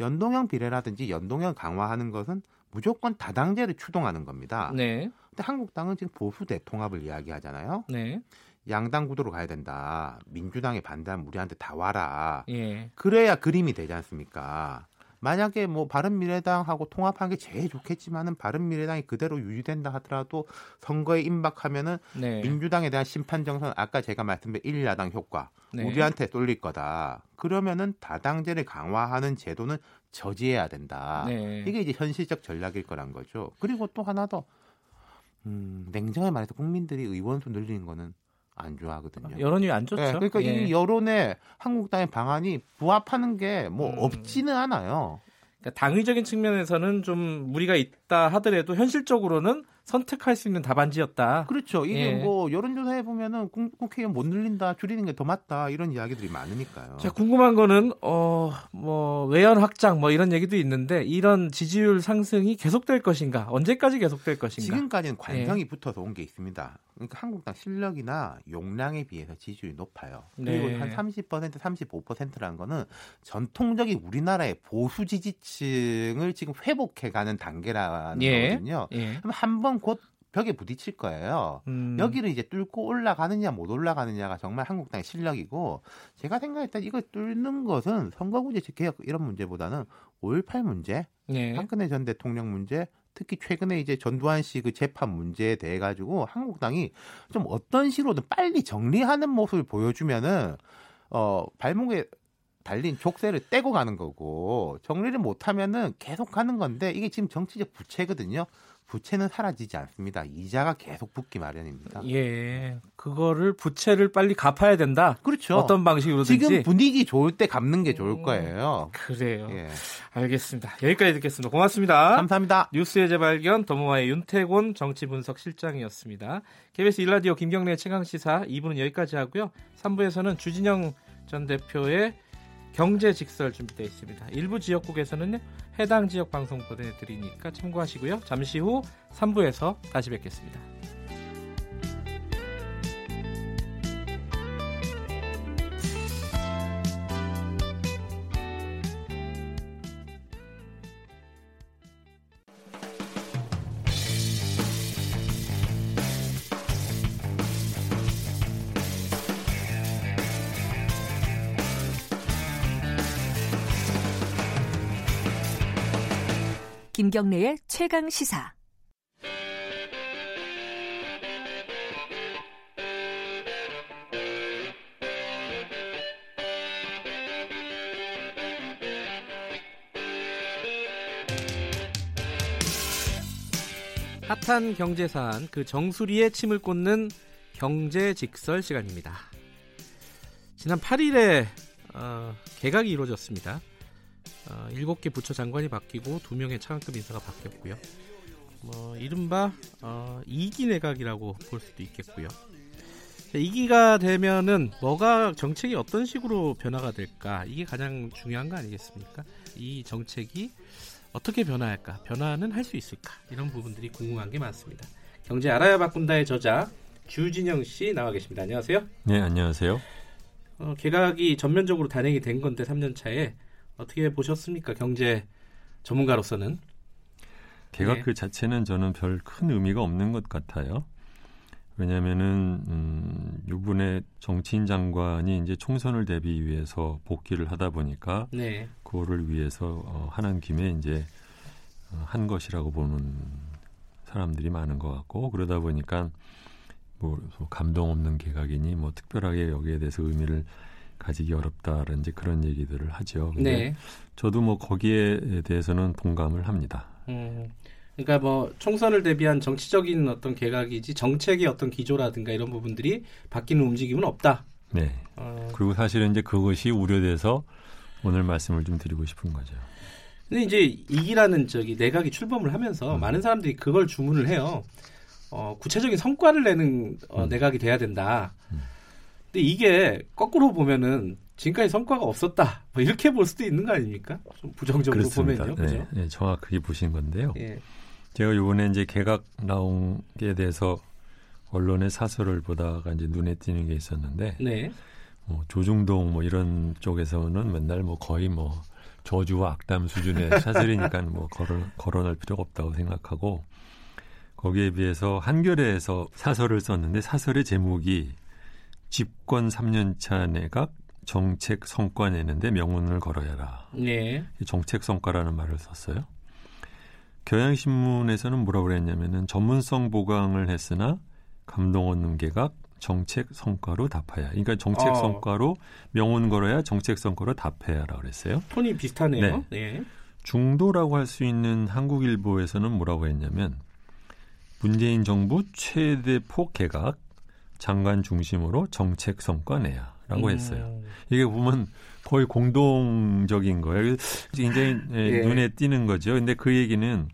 연동형 비례라든지 연동형 강화하는 것은 무조건 다당제를 추동하는 겁니다. 네. 근데 한국당은 지금 보수 대통합을 이야기하잖아요. 네. 양당 구도로 가야 된다. 민주당에 반대하면 우리한테 다 와라. 예. 그래야 그림이 되지 않습니까? 만약에 뭐 바른미래당하고 통합한 게 제일 좋겠지만은 바른미래당이 그대로 유지된다 하더라도 선거에 임박하면은 네. 민주당에 대한 심판 정선 아까 제가 말씀드린 일야당 효과 네. 우리한테 쏠릴 거다. 그러면은 다당제를 강화하는 제도는 저지해야 된다. 네. 이게 이제 현실적 전략일 거란 거죠. 그리고 또 하나 더 음, 냉정하게 말해서 국민들이 의원수 늘리는 거는 안 좋아하거든요. 여론이 안 좋죠. 네, 그러니까 예. 이 여론에 한국당의 방안이 부합하는 게뭐 음. 없지는 않아요. 그러니까 당위적인 측면에서는 좀 무리가 있다 하더라도 현실적으로는 선택할 수 있는 답안지였다. 그렇죠. 이게 예. 뭐 여론조사해 보면은 국- 국회의원 못 늘린다, 줄이는 게 더 맞다 이런 이야기들이 많으니까요. 자, 궁금한 거는 어뭐 외연 확장 뭐 이런 얘기도 있는데 이런 지지율 상승이 계속될 것인가? 언제까지 계속될 것인가? 지금까지는 관성이 붙어서 온 게 있습니다. 그러니까 한국당 실력이나 용량에 비해서 지지율이 높아요. 그리고 네. 한 30%, 35%라는 거는 전통적인 우리나라의 보수 지지층을 지금 회복해가는 단계라는 예. 거거든요. 예. 그럼 곧 벽에 부딪힐 거예요. 음, 여기를 이제 뚫고 올라가느냐 못 올라가느냐가 정말 한국당의 실력이고 제가 생각할 때 이걸 뚫는 것은 선거구제 개혁 이런 문제보다는 5.18 문제, 예. 박근혜 전 대통령 문제, 특히 최근에 이제 전두환 씨 그 재판 문제에 대해 가지고 한국당이 좀 어떤 식으로든 빨리 정리하는 모습을 보여주면은 어 발목에 달린 족쇄를 떼고 가는 거고 정리를 못하면은 계속 가는 건데 이게 지금 정치적 부채거든요. 부채는 사라지지 않습니다. 이자가 계속 붙기 마련입니다. 예. 그거를 부채를 빨리 갚아야 된다. 그렇죠. 어떤 방식으로든지. 지금 분위기 좋을 때 갚는 게 좋을 음. 거예요. 그래요. 예. 알겠습니다. 여기까지 듣겠습니다. 고맙습니다. 감사합니다. 뉴스의 재발견 더모아의 윤태곤 정치분석 실장이었습니다. KBS 일라디오 김경래 최강 시사 2부는 여기까지 하고요. 3부에서는 주진영 전 대표의 경제 직설 준비되어 있습니다. 일부 지역국에서는 해당 지역 방송 보내드리니까 참고하시고요. 잠시 후 3부에서 다시 뵙겠습니다. 김경래의 최강 시사. 핫한 경제사안 그 정수리에 침을 꽂는 경제 직설 시간입니다. 지난 8일에 어, 개각이 이루어졌습니다. 어, 7개 부처 장관이 바뀌고 2명의 차관급 인사가 바뀌었고요. 뭐 이른바 어, 2기 내각이라고 볼 수도 있겠고요. 2기가 되면은 뭐가 정책이 어떤 식으로 변화가 될까 이게 가장 중요한 거 아니겠습니까? 이 정책이 어떻게 변화할까? 변화는 할 수 있을까? 이런 부분들이 궁금한 게 많습니다. 경제 알아야 바꾼다의 저자 주진영 씨 나와 계십니다. 안녕하세요. 네, 안녕하세요. 어, 개각이 전면적으로 단행이 된 건데 3년 차에 어떻게 보셨습니까? 경제 전문가로서는 개각 네. 그 자체는 저는 별 큰 의미가 없는 것 같아요. 왜냐하면은 음, 이번에 정치인 장관이 이제 총선을 대비 위해서 복귀를 하다 보니까 네. 그거를 위해서 어, 하는 김에 이제 어, 한 것이라고 보는 사람들이 많은 것 같고 그러다 보니까 뭐 감동 없는 개각이니 뭐 특별하게 여기에 대해서 의미를 가지기 어렵다라는 이제 그런 얘기들을 하죠. 네. 저도 뭐 거기에 대해서는 동감을 합니다. 음, 그러니까 뭐 총선을 대비한 정치적인 어떤 개각이지 정책의 어떤 기조라든가 이런 부분들이 바뀌는 움직임은 없다. 네. 어, 그리고 사실은 이제 그것이 우려돼서 오늘 말씀을 좀 드리고 싶은 거죠. 근데 이제 이기라는 저기 내각이 출범을 하면서 음. 많은 사람들이 그걸 주문을 해요. 어, 구체적인 성과를 내는 어, 음. 내각이 돼야 된다. 음. 근데 이게 거꾸로 보면은 지금까지 성과가 없었다. 뭐 이렇게 볼 수도 있는 거 아닙니까? 좀 부정적으로 그렇습니다. 보면요. 그죠? 네, 네, 정확하게 보신 건데요. 예. 제가 이번에 이제 개각 나온 게 대해서 언론의 사설을 보다가 이제 눈에 띄는 게 있었는데 네. 뭐 조중동 뭐 이런 쪽에서는 맨날 뭐 거의 뭐 저주와 악담 수준의 [LAUGHS] 사설이니까 뭐 거론, 거론할 필요가 없다고 생각하고 거기에 비해서 한겨레에서 사설을 썼는데 사설의 제목이 집권 3년차 내각 정책 성과 내는데 명운을 걸어야라. 네. 이 정책 성과라는 말을 썼어요. 경향신문에서는 뭐라고 그랬냐면은 전문성 보강을 했으나 감동 얻는 개각 정책 성과로 답해야. 그러니까 정책 어. 성과로 명운 걸어야 정책 성과로 답해야라 그랬어요. 톤이 비슷하네요. 네. 중도라고 할 수 있는 한국일보에서는 뭐라고 했냐면 문재인 정부 최대 폭 개각 장관 중심으로 정책 성과 내야라고 했어요. 음, 이게 보면 거의 공동적인 거예요. 굉장히 예, 예. 눈에 띄는 거죠. 근데 그 얘기는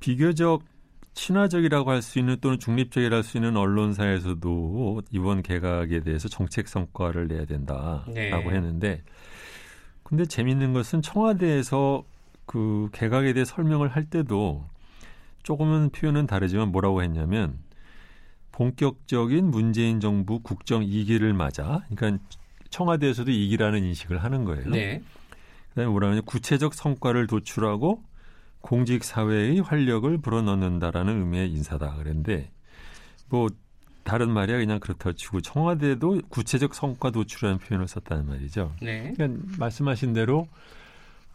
비교적 친화적이라고 할 수 있는 또는 중립적이라고 할수 있는 언론사에서도 이번 개각에 대해서 정책 성과를 내야 된다라고 네. 했는데 근데 재밌는 것은 청와대에서 그 개각에 대해 설명을 할 때도 조금은 표현은 다르지만 뭐라고 했냐면 본격적인 문재인 정부 국정 2기를 맞아 그러니까 청와대에서도 2기라는 인식을 하는 거예요. 네. 그다음에 뭐라 하냐 구체적 성과를 도출하고 공직 사회의 활력을 불어넣는다라는 의미의 인사다 그랬는데 뭐 다른 말이야 그냥 그렇다 치고 청와대도 구체적 성과 도출하는 표현을 썼다는 말이죠. 네. 그러니까 말씀하신 대로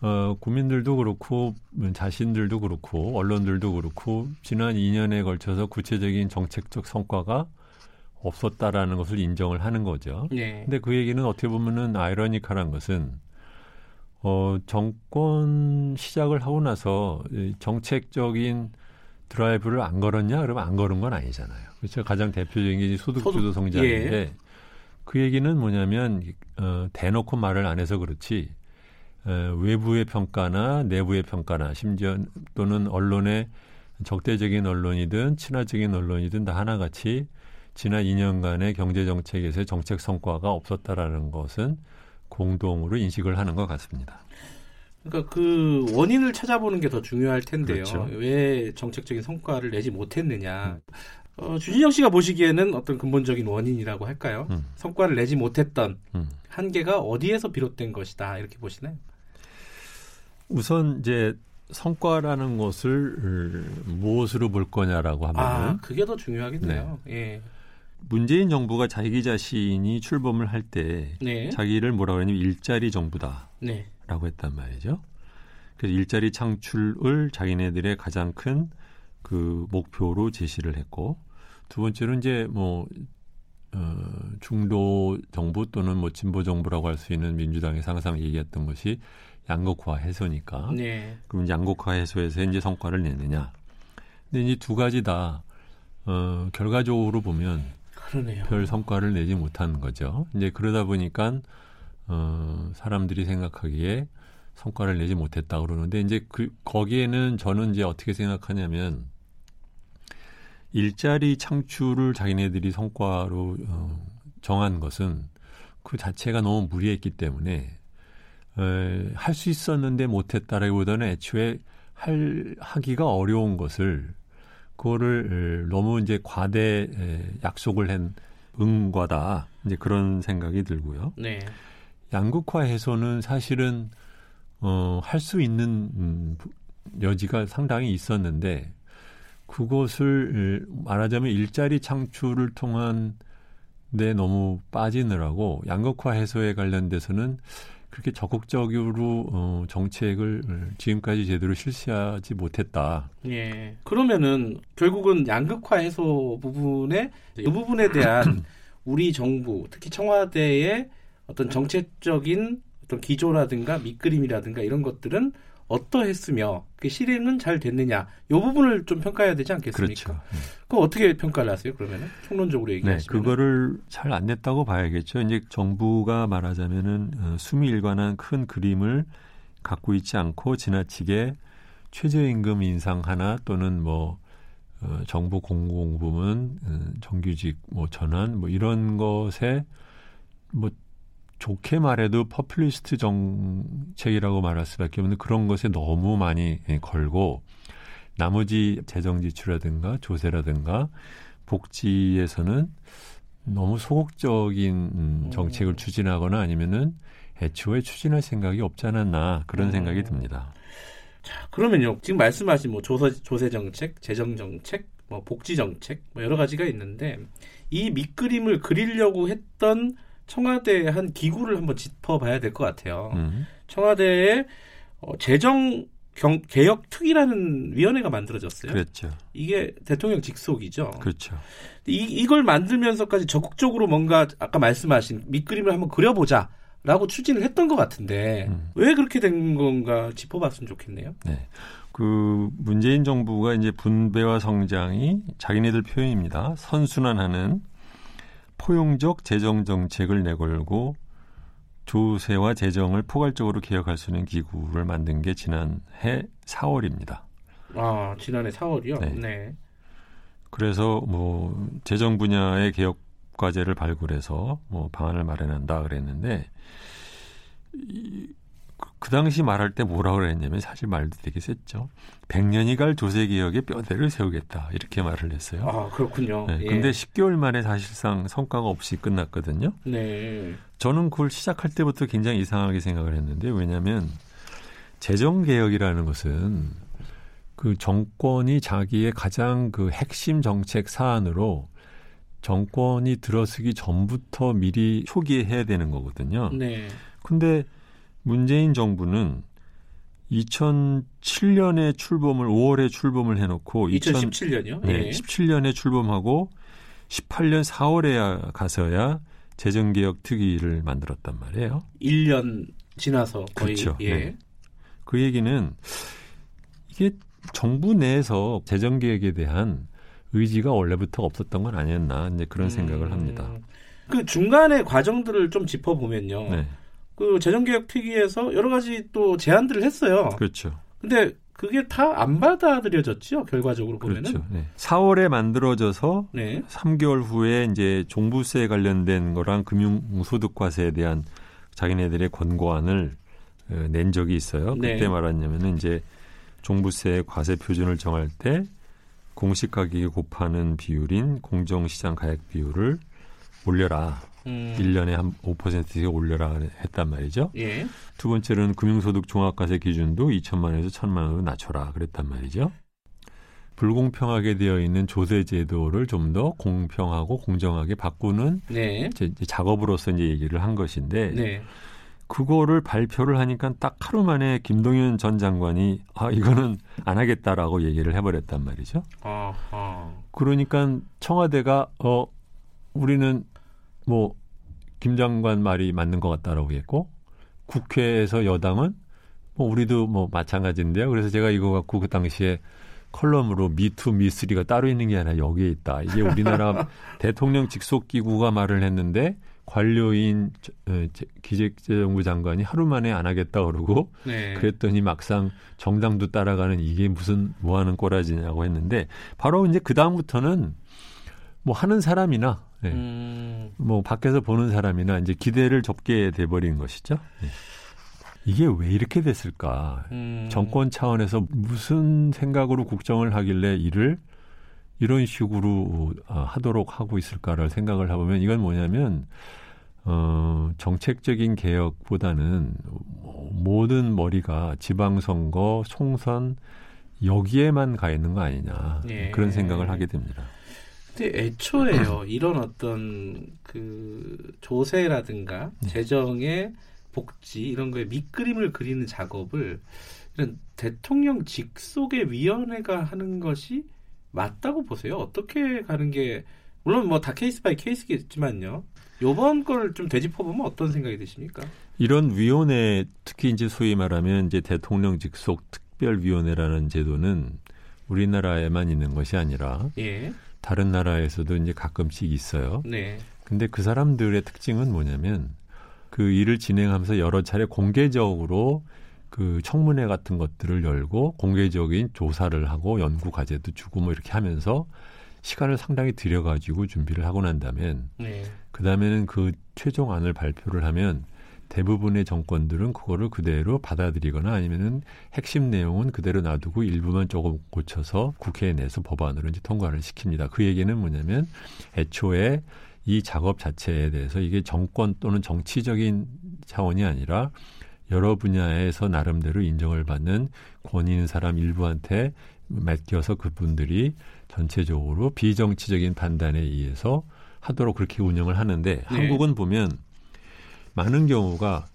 어, 국민들도 그렇고 자신들도 그렇고 언론들도 그렇고 지난 2년에 걸쳐서 구체적인 정책적 성과가 없었다라는 것을 인정을 하는 거죠. 네. 근데 그 얘기는 어떻게 보면은 아이러니컬한 것은 어, 정권 시작을 하고 나서 이 정책적인 드라이브를 안 걸었냐? 그러면 안 걸은 건 아니잖아요. 그렇죠. 가장 대표적인 게 소득주도 소득, 성장인데 예. 그 얘기는 뭐냐면 어, 대놓고 말을 안 해서 그렇지 어, 외부의 평가나 내부의 평가나 심지어 또는 언론의 적대적인 언론이든 친화적인 언론이든 다 하나같이 지난 2년간의 경제 정책에서의 정책 성과가 없었다라는 것은 공동으로 인식을 하는 것 같습니다. 그러니까 그 원인을 찾아보는 게 더 중요할 텐데요. 그렇죠. 왜 정책적인 성과를 내지 못했느냐. 어, 주진영 씨가 보시기에는 어떤 근본적인 원인이라고 할까요? 음. 성과를 내지 못했던 음. 한계가 어디에서 비롯된 것이다 이렇게 보시나요? 우선 이제 성과라는 것을 무엇으로 볼 거냐라고 하면은 아 그게 더 중요하겠네요. 예. 문재인 정부가 자기 자신이 출범을 할때 네. 자기를 뭐라고 하냐면 일자리 정부다라고 네. 했단 말이죠. 그래서 일자리 창출을 자기네들의 가장 큰 그 목표로 제시를 했고 두 번째로 이제 뭐 어, 중도 정부 또는 뭐 진보 정부라고 할 수 있는 민주당에서 항상 얘기했던 것이 양극화 해소니까. 네. 그럼 양극화 해소에서 이제 성과를 내느냐. 근데 이제 두 가지 다 어, 결과적으로 보면 그러네요. 별 성과를 내지 못한 거죠. 이제 그러다 보니까 어, 사람들이 생각하기에 성과를 내지 못했다 그러는데 이제 그 거기에는 저는 이제 어떻게 생각하냐면 일자리 창출을 자기네들이 성과로 어, 정한 것은 그 자체가 너무 무리했기 때문에 할 수 있었는데 못했다라기보다는 애초에 할 하기가 어려운 것을 그거를 너무 이제 과대 약속을 한 응과다 이제 그런 생각이 들고요. 네. 양극화 해소는 사실은 어, 할 수 있는 음, 여지가 상당히 있었는데 그것을 말하자면 일자리 창출을 통한 데 너무 빠지느라고 양극화 해소에 관련돼서는 그렇게 적극적으로 어, 정책을 지금까지 제대로 실시하지 못했다. 예. 그러면은 결국은 양극화 해소 부분에 이 부분에 대한 [COUGHS] 우리 정부, 특히 청와대의 어떤 정책적인 어떤 기조라든가 밑그림이라든가 이런 것들은 어떠했으며 그 실행은 잘 됐느냐 이 부분을 좀 평가해야 되지 않겠습니까? 그렇죠. 그럼 어떻게 평가를 하세요? 그러면은 총론적으로 얘기하시면 네, 그거를 잘안 냈다고 봐야겠죠. 이제 정부가 말하자면은 어, 수미일관한 큰 그림을 갖고 있지 않고 지나치게 최저임금 인상 하나 또는 뭐 어, 정부 공공부문 어, 정규직 뭐 전환 뭐 이런 것에 뭐 좋게 말해도 포퓰리스트 정책이라고 말할 수밖에 없는 그런 것에 너무 많이 예, 걸고 나머지 재정 지출이라든가 조세라든가 복지에서는 너무 소극적인 음, 정책을 추진하거나 아니면은 애초에 추진할 생각이 없지 않았나 그런 생각이 듭니다. 자, 그러면요. 지금 말씀하신 뭐 조세, 조세 정책, 재정 정책, 뭐 복지 정책, 뭐 여러 가지가 있는데 이 밑그림을 그리려고 했던 청와대 한 기구를 한번 짚어봐야 될 것 같아요. 음. 청와대의 어, 재정 경, 개혁 특위라는 위원회가 만들어졌어요. 그렇죠. 이게 대통령 직속이죠. 그렇죠. 이, 이걸 만들면서까지 적극적으로 뭔가 아까 말씀하신 밑그림을 한번 그려보자 라고 추진을 했던 것 같은데 음. 왜 그렇게 된 건가 짚어봤으면 좋겠네요. 네. 그 문재인 정부가 이제 분배와 성장이 자기네들 표현입니다. 선순환하는 포용적 재정 정책을 내걸고 조세와 재정을 포괄적으로 개혁할 수 있는 기구를 만든 게 지난해 4월입니다. 아 지난해 4월이요. 네. 네. 그래서 뭐 재정 분야의 개혁 과제를 발굴해서 뭐 방안을 마련한다 그랬는데 이, 그, 그 당시 말할 때 뭐라 그랬냐면 사실 말도 되게 셌죠. 100년이 갈 조세 개혁에 뼈대를 세우겠다 이렇게 말을 했어요. 아 그렇군요. 네, 예. 근데 10개월 만에 사실상 성과가 없이 끝났거든요. 네. 저는 그걸 시작할 때부터 굉장히 이상하게 생각을 했는데 왜냐하면 재정 개혁이라는 것은 그 정권이 자기의 가장 그 핵심 정책 사안으로 정권이 들어서기 전부터 미리 초기에 해야 되는 거거든요. 네. 근데 문재인 정부는 2007년에 출범을 5월에 출범을 해놓고 2017년이요? 네, 17년에 출범하고 18년 4월에 가서야 재정개혁 특위를 만들었단 말이에요. 1년 지나서 거의 그렇죠. 예. 네. 그 얘기는 이게 정부 내에서 재정개혁에 대한 의지가 원래부터 없었던 건 아니었나 이제 그런 생각을 음, 합니다. 그 중간의 과정들을 좀 짚어보면요. 네, 그 재정개혁 특위에서 여러 가지 또 제안들을 했어요. 그렇죠. 근데 그게 다 안 받아들여졌죠. 결과적으로 보면은. 그렇죠. 네. 4월에 만들어져서 네. 3개월 후에 이제 종부세 관련된 거랑 금융소득과세에 대한 자기네들의 권고안을 어, 낸 적이 있어요. 네. 그때 말하냐면은 이제 종부세 과세 표준을 정할 때 공시 가격에 곱하는 비율인 공정시장 가액 비율을 올려라. 음. 1년에 한 5%씩 올려라 했단 말이죠. 예. 두 번째로는 금융소득 종합과세 기준도 2천만 원에서 1천만 원으로 낮춰라 그랬단 말이죠. 불공평하게 되어 있는 조세 제도를 좀 더 공평하고 공정하게 바꾸는 네. 이제 작업으로서 이제 얘기를 한 것인데 네. 그거를 발표를 하니까 딱 하루 만에 김동연 전 장관이 아 이거는 안 하겠다라고 얘기를 해버렸단 말이죠. 아하. 그러니까 청와대가 어 우리는 뭐 김 장관 말이 맞는 것 같다라고 했고 국회에서 여당은 뭐 우리도 뭐 마찬가지인데요. 그래서 제가 이거 갖고 그 당시에 컬럼으로 me too me three가 따로 있는 게 아니라 여기에 있다. 이게 우리나라 [LAUGHS] 대통령 직속 기구가 말을 했는데 관료인 어, 기재정부 장관이 하루 만에 안 하겠다 그러고 네. 그랬더니 막상 정당도 따라가는 이게 무슨 뭐 하는 꼬라지냐고 했는데 바로 이제 그 다음부터는 뭐 하는 사람이나 네. 음, 뭐 밖에서 보는 사람이나 이제 기대를 접게 돼버린 것이죠. 네. 이게 왜 이렇게 됐을까? 음. 정권 차원에서 무슨 생각으로 국정을 하길래 이를 이런 식으로 어, 하도록 하고 있을까를 생각을 해보면 이건 뭐냐면 어, 정책적인 개혁보다는 모든 머리가 지방선거, 총선 여기에만 가 있는 거 아니냐 예. 그런 생각을 하게 됩니다. 근데 애초에요 이런 어떤 그 조세라든가 네. 재정의 복지 이런 거에 밑그림을 그리는 작업을 이런 대통령 직속의 위원회가 하는 것이 맞다고 보세요. 어떻게 가는 게 물론 뭐 다 case by case겠지만요. 요번 걸 좀 되짚어 보면 어떤 생각이 드십니까? 이런 위원회 특히 이제 소위 말하면 이제 대통령 직속 특별위원회라는 제도는 우리나라에만 있는 것이 아니라 예, 다른 나라에서도 이제 가끔씩 있어요. 네, 근데 그 사람들의 특징은 뭐냐면 그 일을 진행하면서 여러 차례 공개적으로 그 청문회 같은 것들을 열고 공개적인 조사를 하고 연구 과제도 주고 뭐 이렇게 하면서 시간을 상당히 들여가지고 준비를 하고 난 다음엔 네, 그 다음에는 그 최종안을 발표를 하면 대부분의 정권들은 그거를 그대로 받아들이거나 아니면은 핵심 내용은 그대로 놔두고 일부만 조금 고쳐서 국회에 내서 법안으로 이제 통과를 시킵니다. 그 얘기는 뭐냐면 애초에 이 작업 자체에 대해서 이게 정권 또는 정치적인 차원이 아니라 여러 분야에서 나름대로 인정을 받는 권위 있는 사람 일부한테 맡겨서 그분들이 전체적으로 비정치적인 판단에 의해서 하도록 그렇게 운영을 하는데 한국은 보면 많은 경우가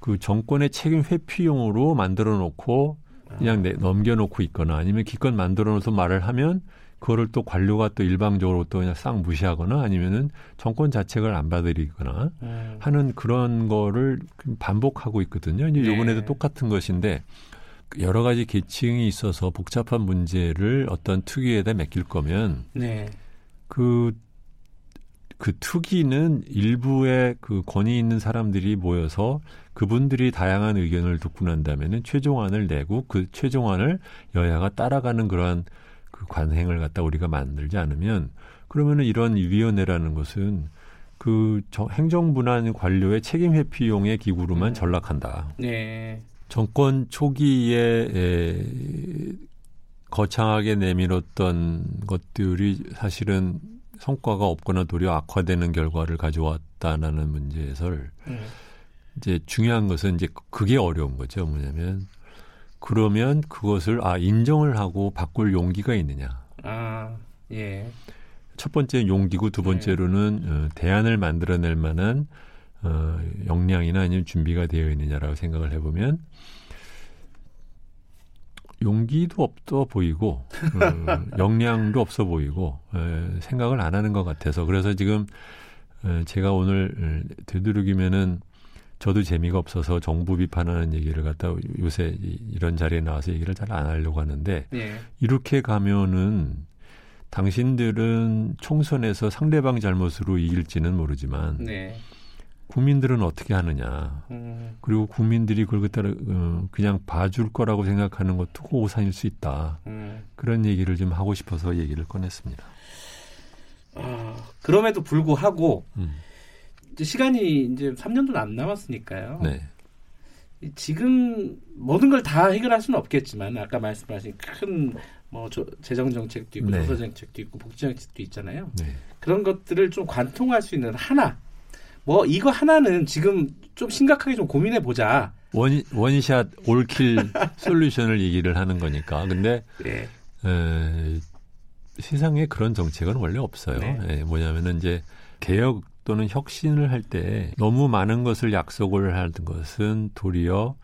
그 정권의 책임 회피용으로 만들어 놓고 그냥 내, 넘겨놓고 있거나 아니면 기껏 만들어 놓아서 말을 하면 그거를 또 관료가 또 일방적으로 또 그냥 싹 무시하거나 아니면은 정권 자책을 안 받아들이거나 음, 하는 그런 거를 반복하고 있거든요. 이제 네. 이번에도 똑같은 것인데 여러 가지 계층이 있어서 복잡한 문제를 어떤 특위에다 맡길 거면 네, 그, 그 투기는 일부의 그 권위 있는 사람들이 모여서 그분들이 다양한 의견을 듣고 난 다음에는 최종안을 내고 그 최종안을 여야가 따라가는 그러한 그 관행을 갖다 우리가 만들지 않으면 그러면은 이런 위원회라는 것은 그 저- 행정부나 관료의 책임 회피용의 기구로만 전락한다. 네, 정권 초기에 에, 거창하게 내밀었던 것들이 사실은 성과가 없거나 도리어 악화되는 결과를 가져왔다라는 문제에서 음, 이제 중요한 것은 이제 그게 어려운 거죠. 뭐냐면 그러면 그것을 아 인정을 하고 바꿀 용기가 있느냐. 아, 예, 첫 번째 용기고 두 번째로는 어, 대안을 만들어낼 만한 어, 역량이나 아니면 준비가 되어 있느냐라고 생각을 해보면 용기도 없어 보이고 어, [LAUGHS] 역량도 없어 보이고 에, 생각을 안 하는 것 같아서. 그래서 지금 에, 제가 오늘 에, 되도록이면은 저도 재미가 없어서 정부 비판하는 얘기를 갖다 요새 이- 이런 자리에 나와서 얘기를 잘 안 하려고 하는데 예, 이렇게 가면은 당신들은 총선에서 상대방 잘못으로 이길지는 모르지만 네, 국민들은 어떻게 하느냐. 음, 그리고 국민들이 그걸 갖다 어, 그냥 봐줄 거라고 생각하는 것도 오산일 수 있다. 음. 그런 얘기를 좀 하고 싶어서 얘기를 꺼냈습니다. 아, 그럼에도 불구하고 음. 이제 시간이 이제 3년도 안 남았으니까요. 네. 이- 지금 모든 걸 다 해결할 수는 없겠지만 아까 말씀하신 큰 뭐 재정 정책도 있고 네. 조사 정책도 있고 복지 정책도 있잖아요. 네. 그런 것들을 좀 관통할 수 있는 하나. 뭐 이거 하나는 지금 좀 심각하게 좀 고민해 보자. 원, 원샷 올킬 [LAUGHS] 솔루션을 얘기를 하는 거니까. 근데 예. 에, 세상에 그런 정책은 원래 없어요. 네. 예, 뭐냐면은 이제 개혁 또는 혁신을 할 때 너무 많은 것을 약속을 하는 것은 도리어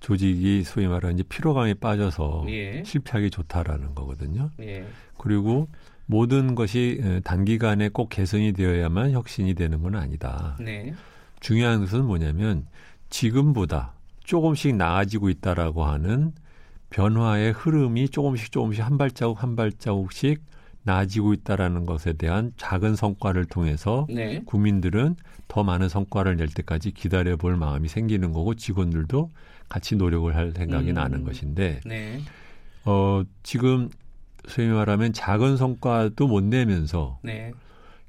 조직이 소위 말하는 이제 피로감에 빠져서 예. 실패하기 좋다라는 거거든요. 예. 그리고 모든 것이 에, 단기간에 꼭 개선이 되어야만 혁신이 되는 건 아니다. 네. 중요한 것은 뭐냐면 지금보다 조금씩 나아지고 있다라고 하는 변화의 흐름이 조금씩 조금씩 한 발자국 한 발자국씩 나아지고 있다라는 것에 대한 작은 성과를 통해서 네. 국민들은 더 많은 성과를 낼 때까지 기다려 볼 마음이 생기는 거고 직원들도 같이 노력을 할 생각이 음. 나는 것인데 네. 어 지금 소위 말하면 작은 성과도 못 내면서 네.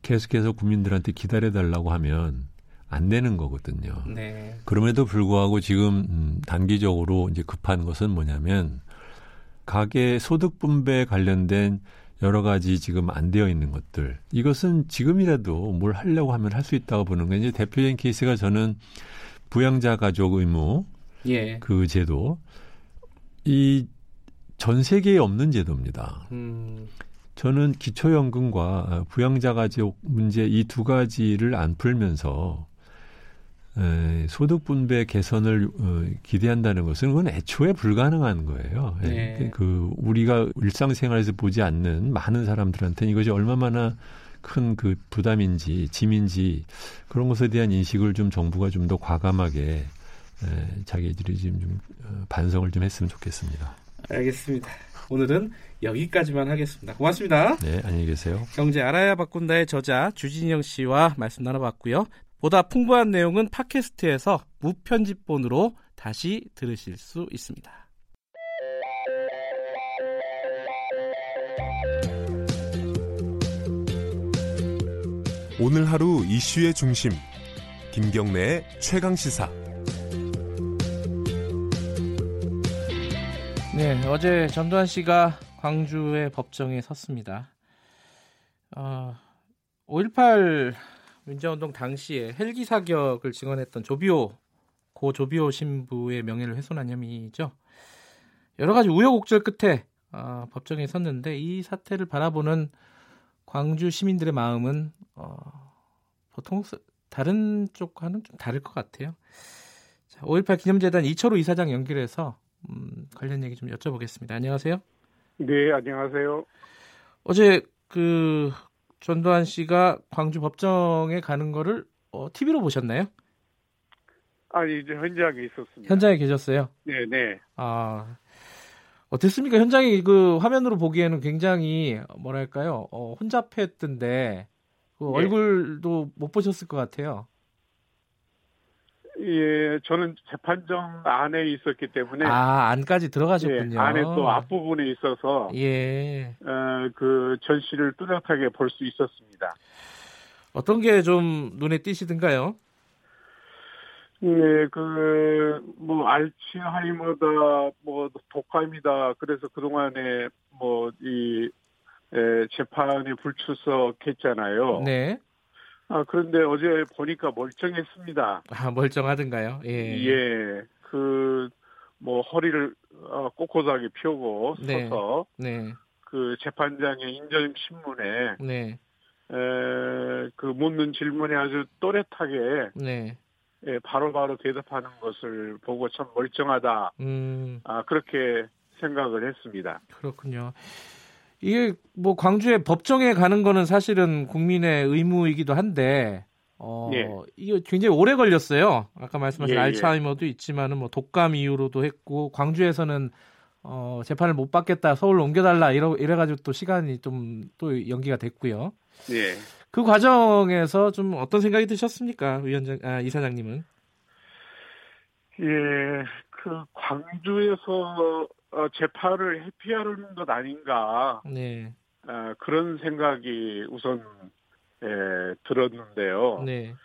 계속해서 국민들한테 기다려 달라고 하면 안 되는 거거든요. 네. 그럼에도 불구하고 지금 음, 단기적으로 이제 급한 것은 뭐냐면 가계 소득 분배 관련된 여러 가지 지금 안 되어 있는 것들 이것은 지금이라도 뭘 하려고 하면 할 수 있다고 보는 거예요. 이제 대표적인 케이스가 저는 부양자 가족 의무 예. 그 제도 이 전 세계에 없는 제도입니다. 음. 저는 기초연금과 부양자 가족 문제 이 두 가지를 안 풀면서 에, 소득 분배 개선을 어, 기대한다는 것은 그건 애초에 불가능한 거예요. 예, 네. 그 우리가 일상생활에서 보지 않는 많은 사람들한테는 이것이 얼마나 큰 그 부담인지 짐인지 그런 것에 대한 인식을 좀 정부가 좀 더 과감하게 에, 자기들이 지금 좀 어, 반성을 좀 했으면 좋겠습니다. 알겠습니다. 오늘은 여기까지만 하겠습니다. 고맙습니다. 네, 안녕히 계세요. 경제 알아야 바꾼다의 저자 주진영 씨와 말씀 나눠봤고요. 보다 풍부한 내용은 팟캐스트에서 무편집본으로 다시 들으실 수 있습니다. 오늘 하루 이슈의 중심 김경래의 최강 시사 네, 어제 전두환 씨가 광주의 법정에 섰습니다. 어, 5.18 민주운동 당시에 헬기 사격을 증언했던 조비오 고 조비오 신부의 명예를 훼손한 혐의죠. 여러 가지 우여곡절 끝에 어, 법정에 섰는데 이 사태를 바라보는 광주 시민들의 마음은 어, 보통 스- 다른 쪽과는 좀 다를 것 같아요. 자, 5.18 기념재단 이철우 이사장 연결해서 음, 관련 얘기 좀 여쭤보겠습니다. 안녕하세요. 네, 안녕하세요. 어제 그 전두환 씨가 광주 법정에 가는 거를 어, TV로 보셨나요? 아니, 이제 현장에 있었습니다. 현장에 계셨어요. 네, 네. 아 어땠습니까? 현장이 그 화면으로 보기에는 굉장히 뭐랄까요? 어, 혼잡했던데 그 예. 얼굴도 못 보셨을 것 같아요. 예, 저는 재판정 안에 있었기 때문에 아 안까지 들어가셨군요. 예, 안에 또 앞부분에 있어서 예. 어, 그 전시를 뚜렷하게 볼 수 있었습니다. 어떤 게 좀 눈에 띄시던가요? 예, 그, 뭐, 알츠하이머다, 뭐, 독감이다. 그래서 그동안에, 뭐, 이, 에, 재판에 불출석했잖아요. 네. 아, 그런데 어제 보니까 멀쩡했습니다. 아 멀쩡하던가요? 예. 예, 그, 뭐, 허리를 어, 꼿꼿하게 펴고 네. 서서 네. 그 재판장의 인정신문에 네. 에, 그 묻는 질문에 아주 또렷하게 네. 예, 바로바로 대답하는 것을 보고 참 멀쩡하다. 음. 아, 그렇게 생각을 했습니다. 그렇군요. 이게 뭐 광주에 법정에 가는 거는 사실은 국민의 의무이기도 한데 어 예. 이게 굉장히 오래 걸렸어요. 아까 말씀하신 예, 예. 알츠하이머도 있지만은 뭐 독감 이후로도 했고 광주에서는 어 재판을 못 받겠다 서울로 옮겨달라 이러 이래가지고 또 시간이 좀 또 연기가 됐고요. 예. 그 과정에서 좀 어떤 생각이 드셨습니까, 위원장 아 이사장님은? 예, 그 광주에서 어, 재판을 회피하는 것 아닌가 네, 아, 그런 생각이 우선 예, 들었는데요. 네,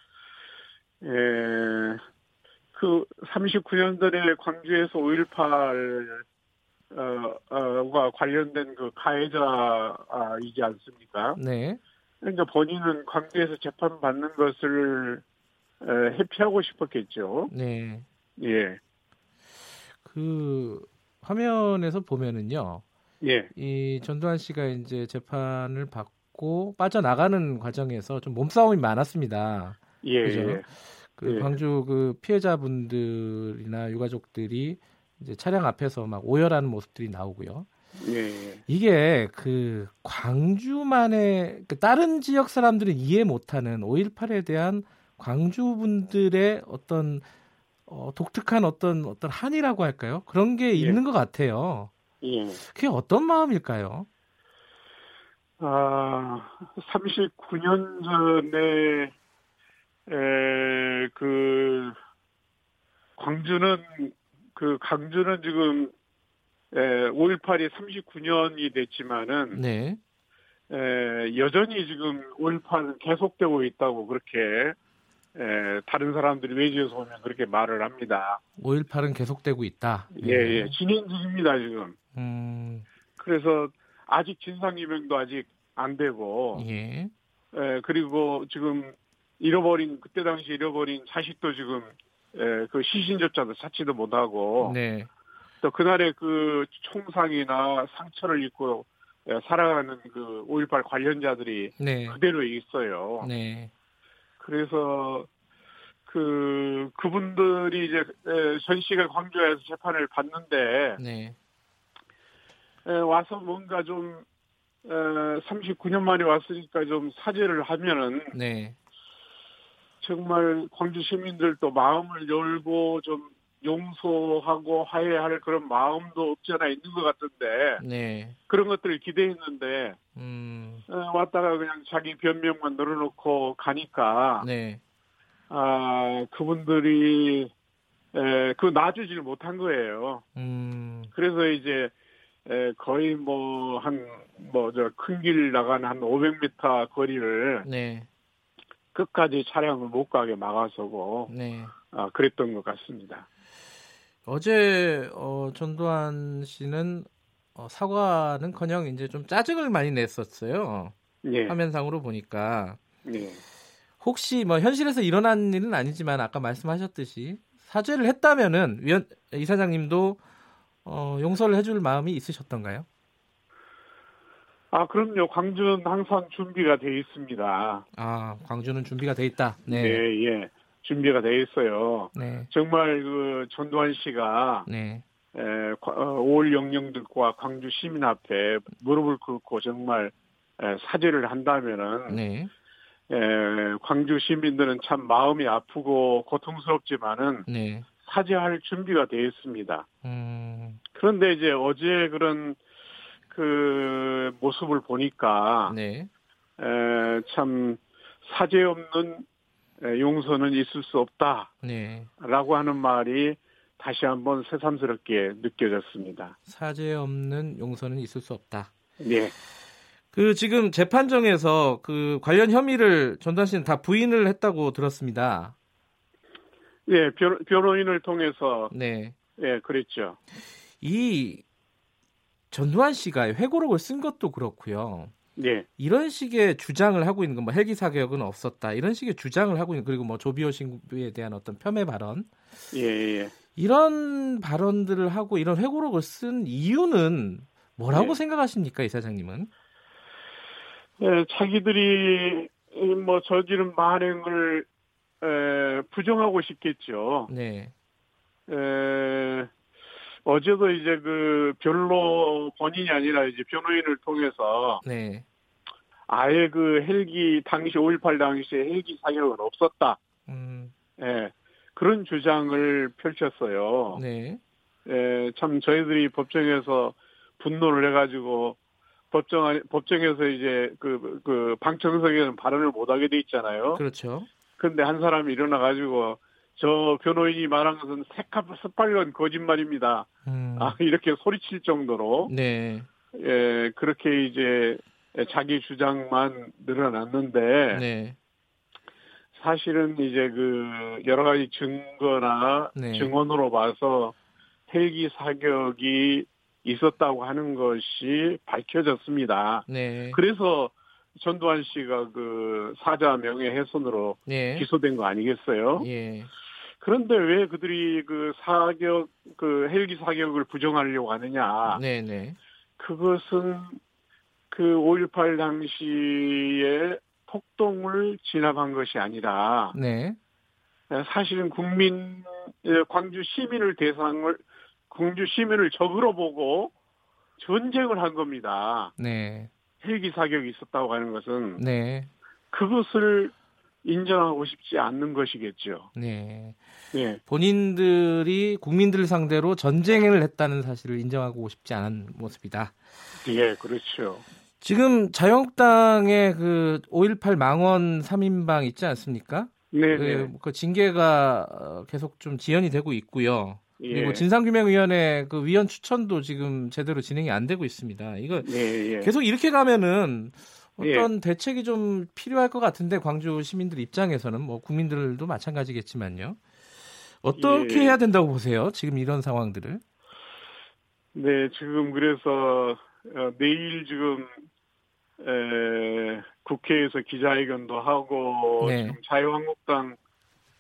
예, 그 39년 전에 광주에서 5.18 어, 어,가 관련된 그 가해자이지 않습니까? 네, 그러니까 본인은 광주에서 재판 받는 것을 에, 회피하고 싶었겠죠. 네. 예, 그 화면에서 보면은요. 예, 이 전두환 씨가 이제 재판을 받고 빠져나가는 과정에서 좀 몸싸움이 많았습니다. 예, 그죠? 예. 그 예. 광주 그 피해자분들이나 유가족들이 이제 차량 앞에서 막 오열하는 모습들이 나오고요. 예, 예. 이게 그 광주만의 그 다른 지역 사람들은 이해 못하는 5.18에 대한 광주 분들의 어떤 어, 독특한 어떤 어떤 한이라고 할까요? 그런 게 있는 것 같아요. 예. 그게 어떤 마음일까요? 아, 39년 전에, 에, 그, 광주는, 그, 강주는 지금, 에, 5.18이 39년이 됐지만은, 네. 에, 여전히 지금 5.18은 계속되고 있다고 그렇게, 에, 다른 사람들이 외지에서 오면 그렇게 말을 합니다. 5.18은 계속되고 있다. 예, 예. 진행 중입니다, 지금. 음, 그래서 아직 진상규명도 아직 안 되고, 예. 에, 그리고 지금 잃어버린 그때 당시 잃어버린 자식도 지금 에, 그 시신조차도 찾지도 못하고 네. 또 그날의 그 총상이나 상처를 입고 에, 살아가는 그 5.18 관련자들이 네. 그대로 있어요. 네. 그래서 그 그분들이 이제 에, 전시가 광주에서 재판을 받는데 네. 에, 와서 뭔가 좀 에, 39년 만에 왔으니까 좀 사죄를 하면은 네. 정말 광주 시민들도 마음을 열고 좀 용서하고 화해할 그런 마음도 없지 않아 있는 것 같은데 네. 그런 것들을 기대했는데 음, 에, 왔다가 그냥 자기 변명만 늘어놓고 가니까 네. 아 그분들이 에, 그 놔주지를 못한 거예요. 음, 그래서 이제 에, 거의 뭐 한 뭐 저 큰 길 나가는 한 500m 거리를 네. 끝까지 차량을 못 가게 막아서고 네. 아, 그랬던 것 같습니다. 어제 어, 전두환 씨는 어, 사과는커녕 이제 좀 짜증을 많이 냈었어요. 예. 화면상으로 보니까 예. 혹시 뭐 현실에서 일어난 일은 아니지만 아까 말씀하셨듯이 사죄를 했다면은 위원 이사장님도 어, 용서를 해줄 마음이 있으셨던가요? 아, 그럼요. 광주는 항상 준비가 돼 있습니다. 아 광주는 준비가 돼 있다. 네. 네, 예. 준비가 돼 있어요. 네. 정말 그 전두환 씨가 네. 에, 과- 어, 5월 영령들과 광주 시민 앞에 무릎을 꿇고 정말 에, 사죄를 한다면은 네. 에, 광주 시민들은 참 마음이 아프고 고통스럽지만은 네. 사죄할 준비가 돼 있습니다. 음, 그런데 이제 어제 그런 그 모습을 보니까 네. 에, 참 사죄 없는 에, 용서는 있을 수 없다라고 네. 하는 말이 다시 한번 새삼스럽게 느껴졌습니다. 사죄 없는 용서는 있을 수 없다. 네, 그 지금 재판정에서 그 관련 혐의를 전두환 씨는 다 부인을 했다고 들었습니다. 예, 변, 변호인을 통해서 네. 예, 그랬죠. 이 전두환 씨가 회고록을 쓴 것도 그렇고요. 네, 이런 식의 주장을 하고 있는 건뭐 헬기 사격은 없었다. 이런 식의 주장을 하고 있는 그리고 뭐 조비오 신부에 대한 어떤 폄훼 발언 예, 예. 이런 발언들을 하고 이런 회고록을 쓴 이유는 뭐라고 네. 생각하십니까, 이사장님은? 예, 자기들이 이뭐 저지른 만행을 에, 부정하고 싶겠죠. 네. 에, 어제도 이제 그 변로 본인이 아니라 이제 변호인을 통해서 네. 아예 그 헬기 당시 5.18 당시에 헬기 사격은 없었다. 음, 예, 그런 주장을 펼쳤어요. 네. 예, 참 저희들이 법정에서 분노를 해가지고 법정 안- 법정에서 이제 그, 그 방청석에는 발언을 못 하게 돼 있잖아요. 그렇죠. 근데 한 사람이 일어나 가지고 저 변호인이 말한 것은 새까 새빨간 거짓말입니다. 음, 아 이렇게 소리칠 정도로 네. 예 그렇게 이제 자기 주장만 늘어났는데 네. 사실은 이제 그 여러 가지 증거나 네. 증언으로 봐서 헬기 사격이 있었다고 하는 것이 밝혀졌습니다. 네. 그래서 전두환 씨가 그 사자 명예훼손으로 네. 기소된 거 아니겠어요? 예. 그런데 왜 그들이 그 사격, 그 헬기 사격을 부정하려고 하느냐? 네, 네. 그것은 그 5.18 당시에 폭동을 진압한 것이 아니라 네. 사실은 국민 예, 광주 시민을 대상을 광주 시민을 적으로 보고 전쟁을 한 겁니다. 네. 헬기 사격이 있었다고 하는 것은 네. 그것을 인정하고 싶지 않는 것이겠죠. 네. 예. 본인들이 국민들 상대로 전쟁을 했다는 사실을 인정하고 싶지 않은 모습이다. 예, 그렇죠. 지금 자유한국당의 그 5.18 망원 3인방 있지 않습니까? 네, 그, 네. 그 징계가 어, 계속 좀 지연이 되고 있고요. 예. 그리고 진상규명위원회 그 위원 추천도 지금 제대로 진행이 안 되고 있습니다. 이거 예, 예. 계속 이렇게 가면은 어떤 대책이 좀 필요할 것 같은데 광주 시민들 입장에서는 뭐 국민들도 마찬가지겠지만요. 어떻게 예. 해야 된다고 보세요? 지금 이런 상황들을. 네, 지금 그래서 어, 내일 지금 에, 국회에서 기자회견도 하고 네. 지금 자유한국당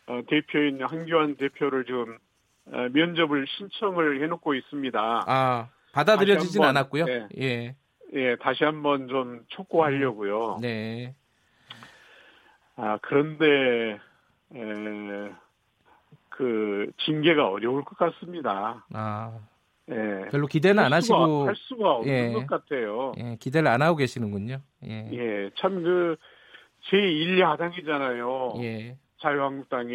어, 대표인 황교안 대표를 지금 어, 면접을 신청을 해놓고 있습니다. 아 받아들여지진 않았고요. 네. 예. 예, 다시 한번 좀 촉구하려고요. 네. 아 그런데 에, 그 징계가 어려울 것 같습니다. 아 예. 별로 기대는 안할 수가- 하시고 할 수가 없는 예. 것 같아요. 예, 기대를 안 하고 계시는군요. 예. 예, 참 그 제1 야당이잖아요. 예. 자유한국당이.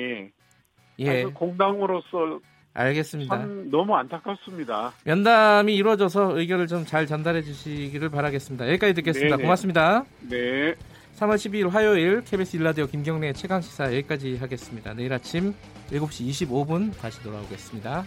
예. 그래서 공당으로서 알겠습니다. 참 너무 안타깝습니다. 면담이 이루어져서 의견을 좀 잘 전달해 주시기를 바라겠습니다. 여기까지 듣겠습니다. 네네. 고맙습니다. 네. 3월 12일 화요일 KBS 일라디오 김경래의 최강 시사 여기까지 하겠습니다. 내일 아침 7시 25분 다시 돌아오겠습니다.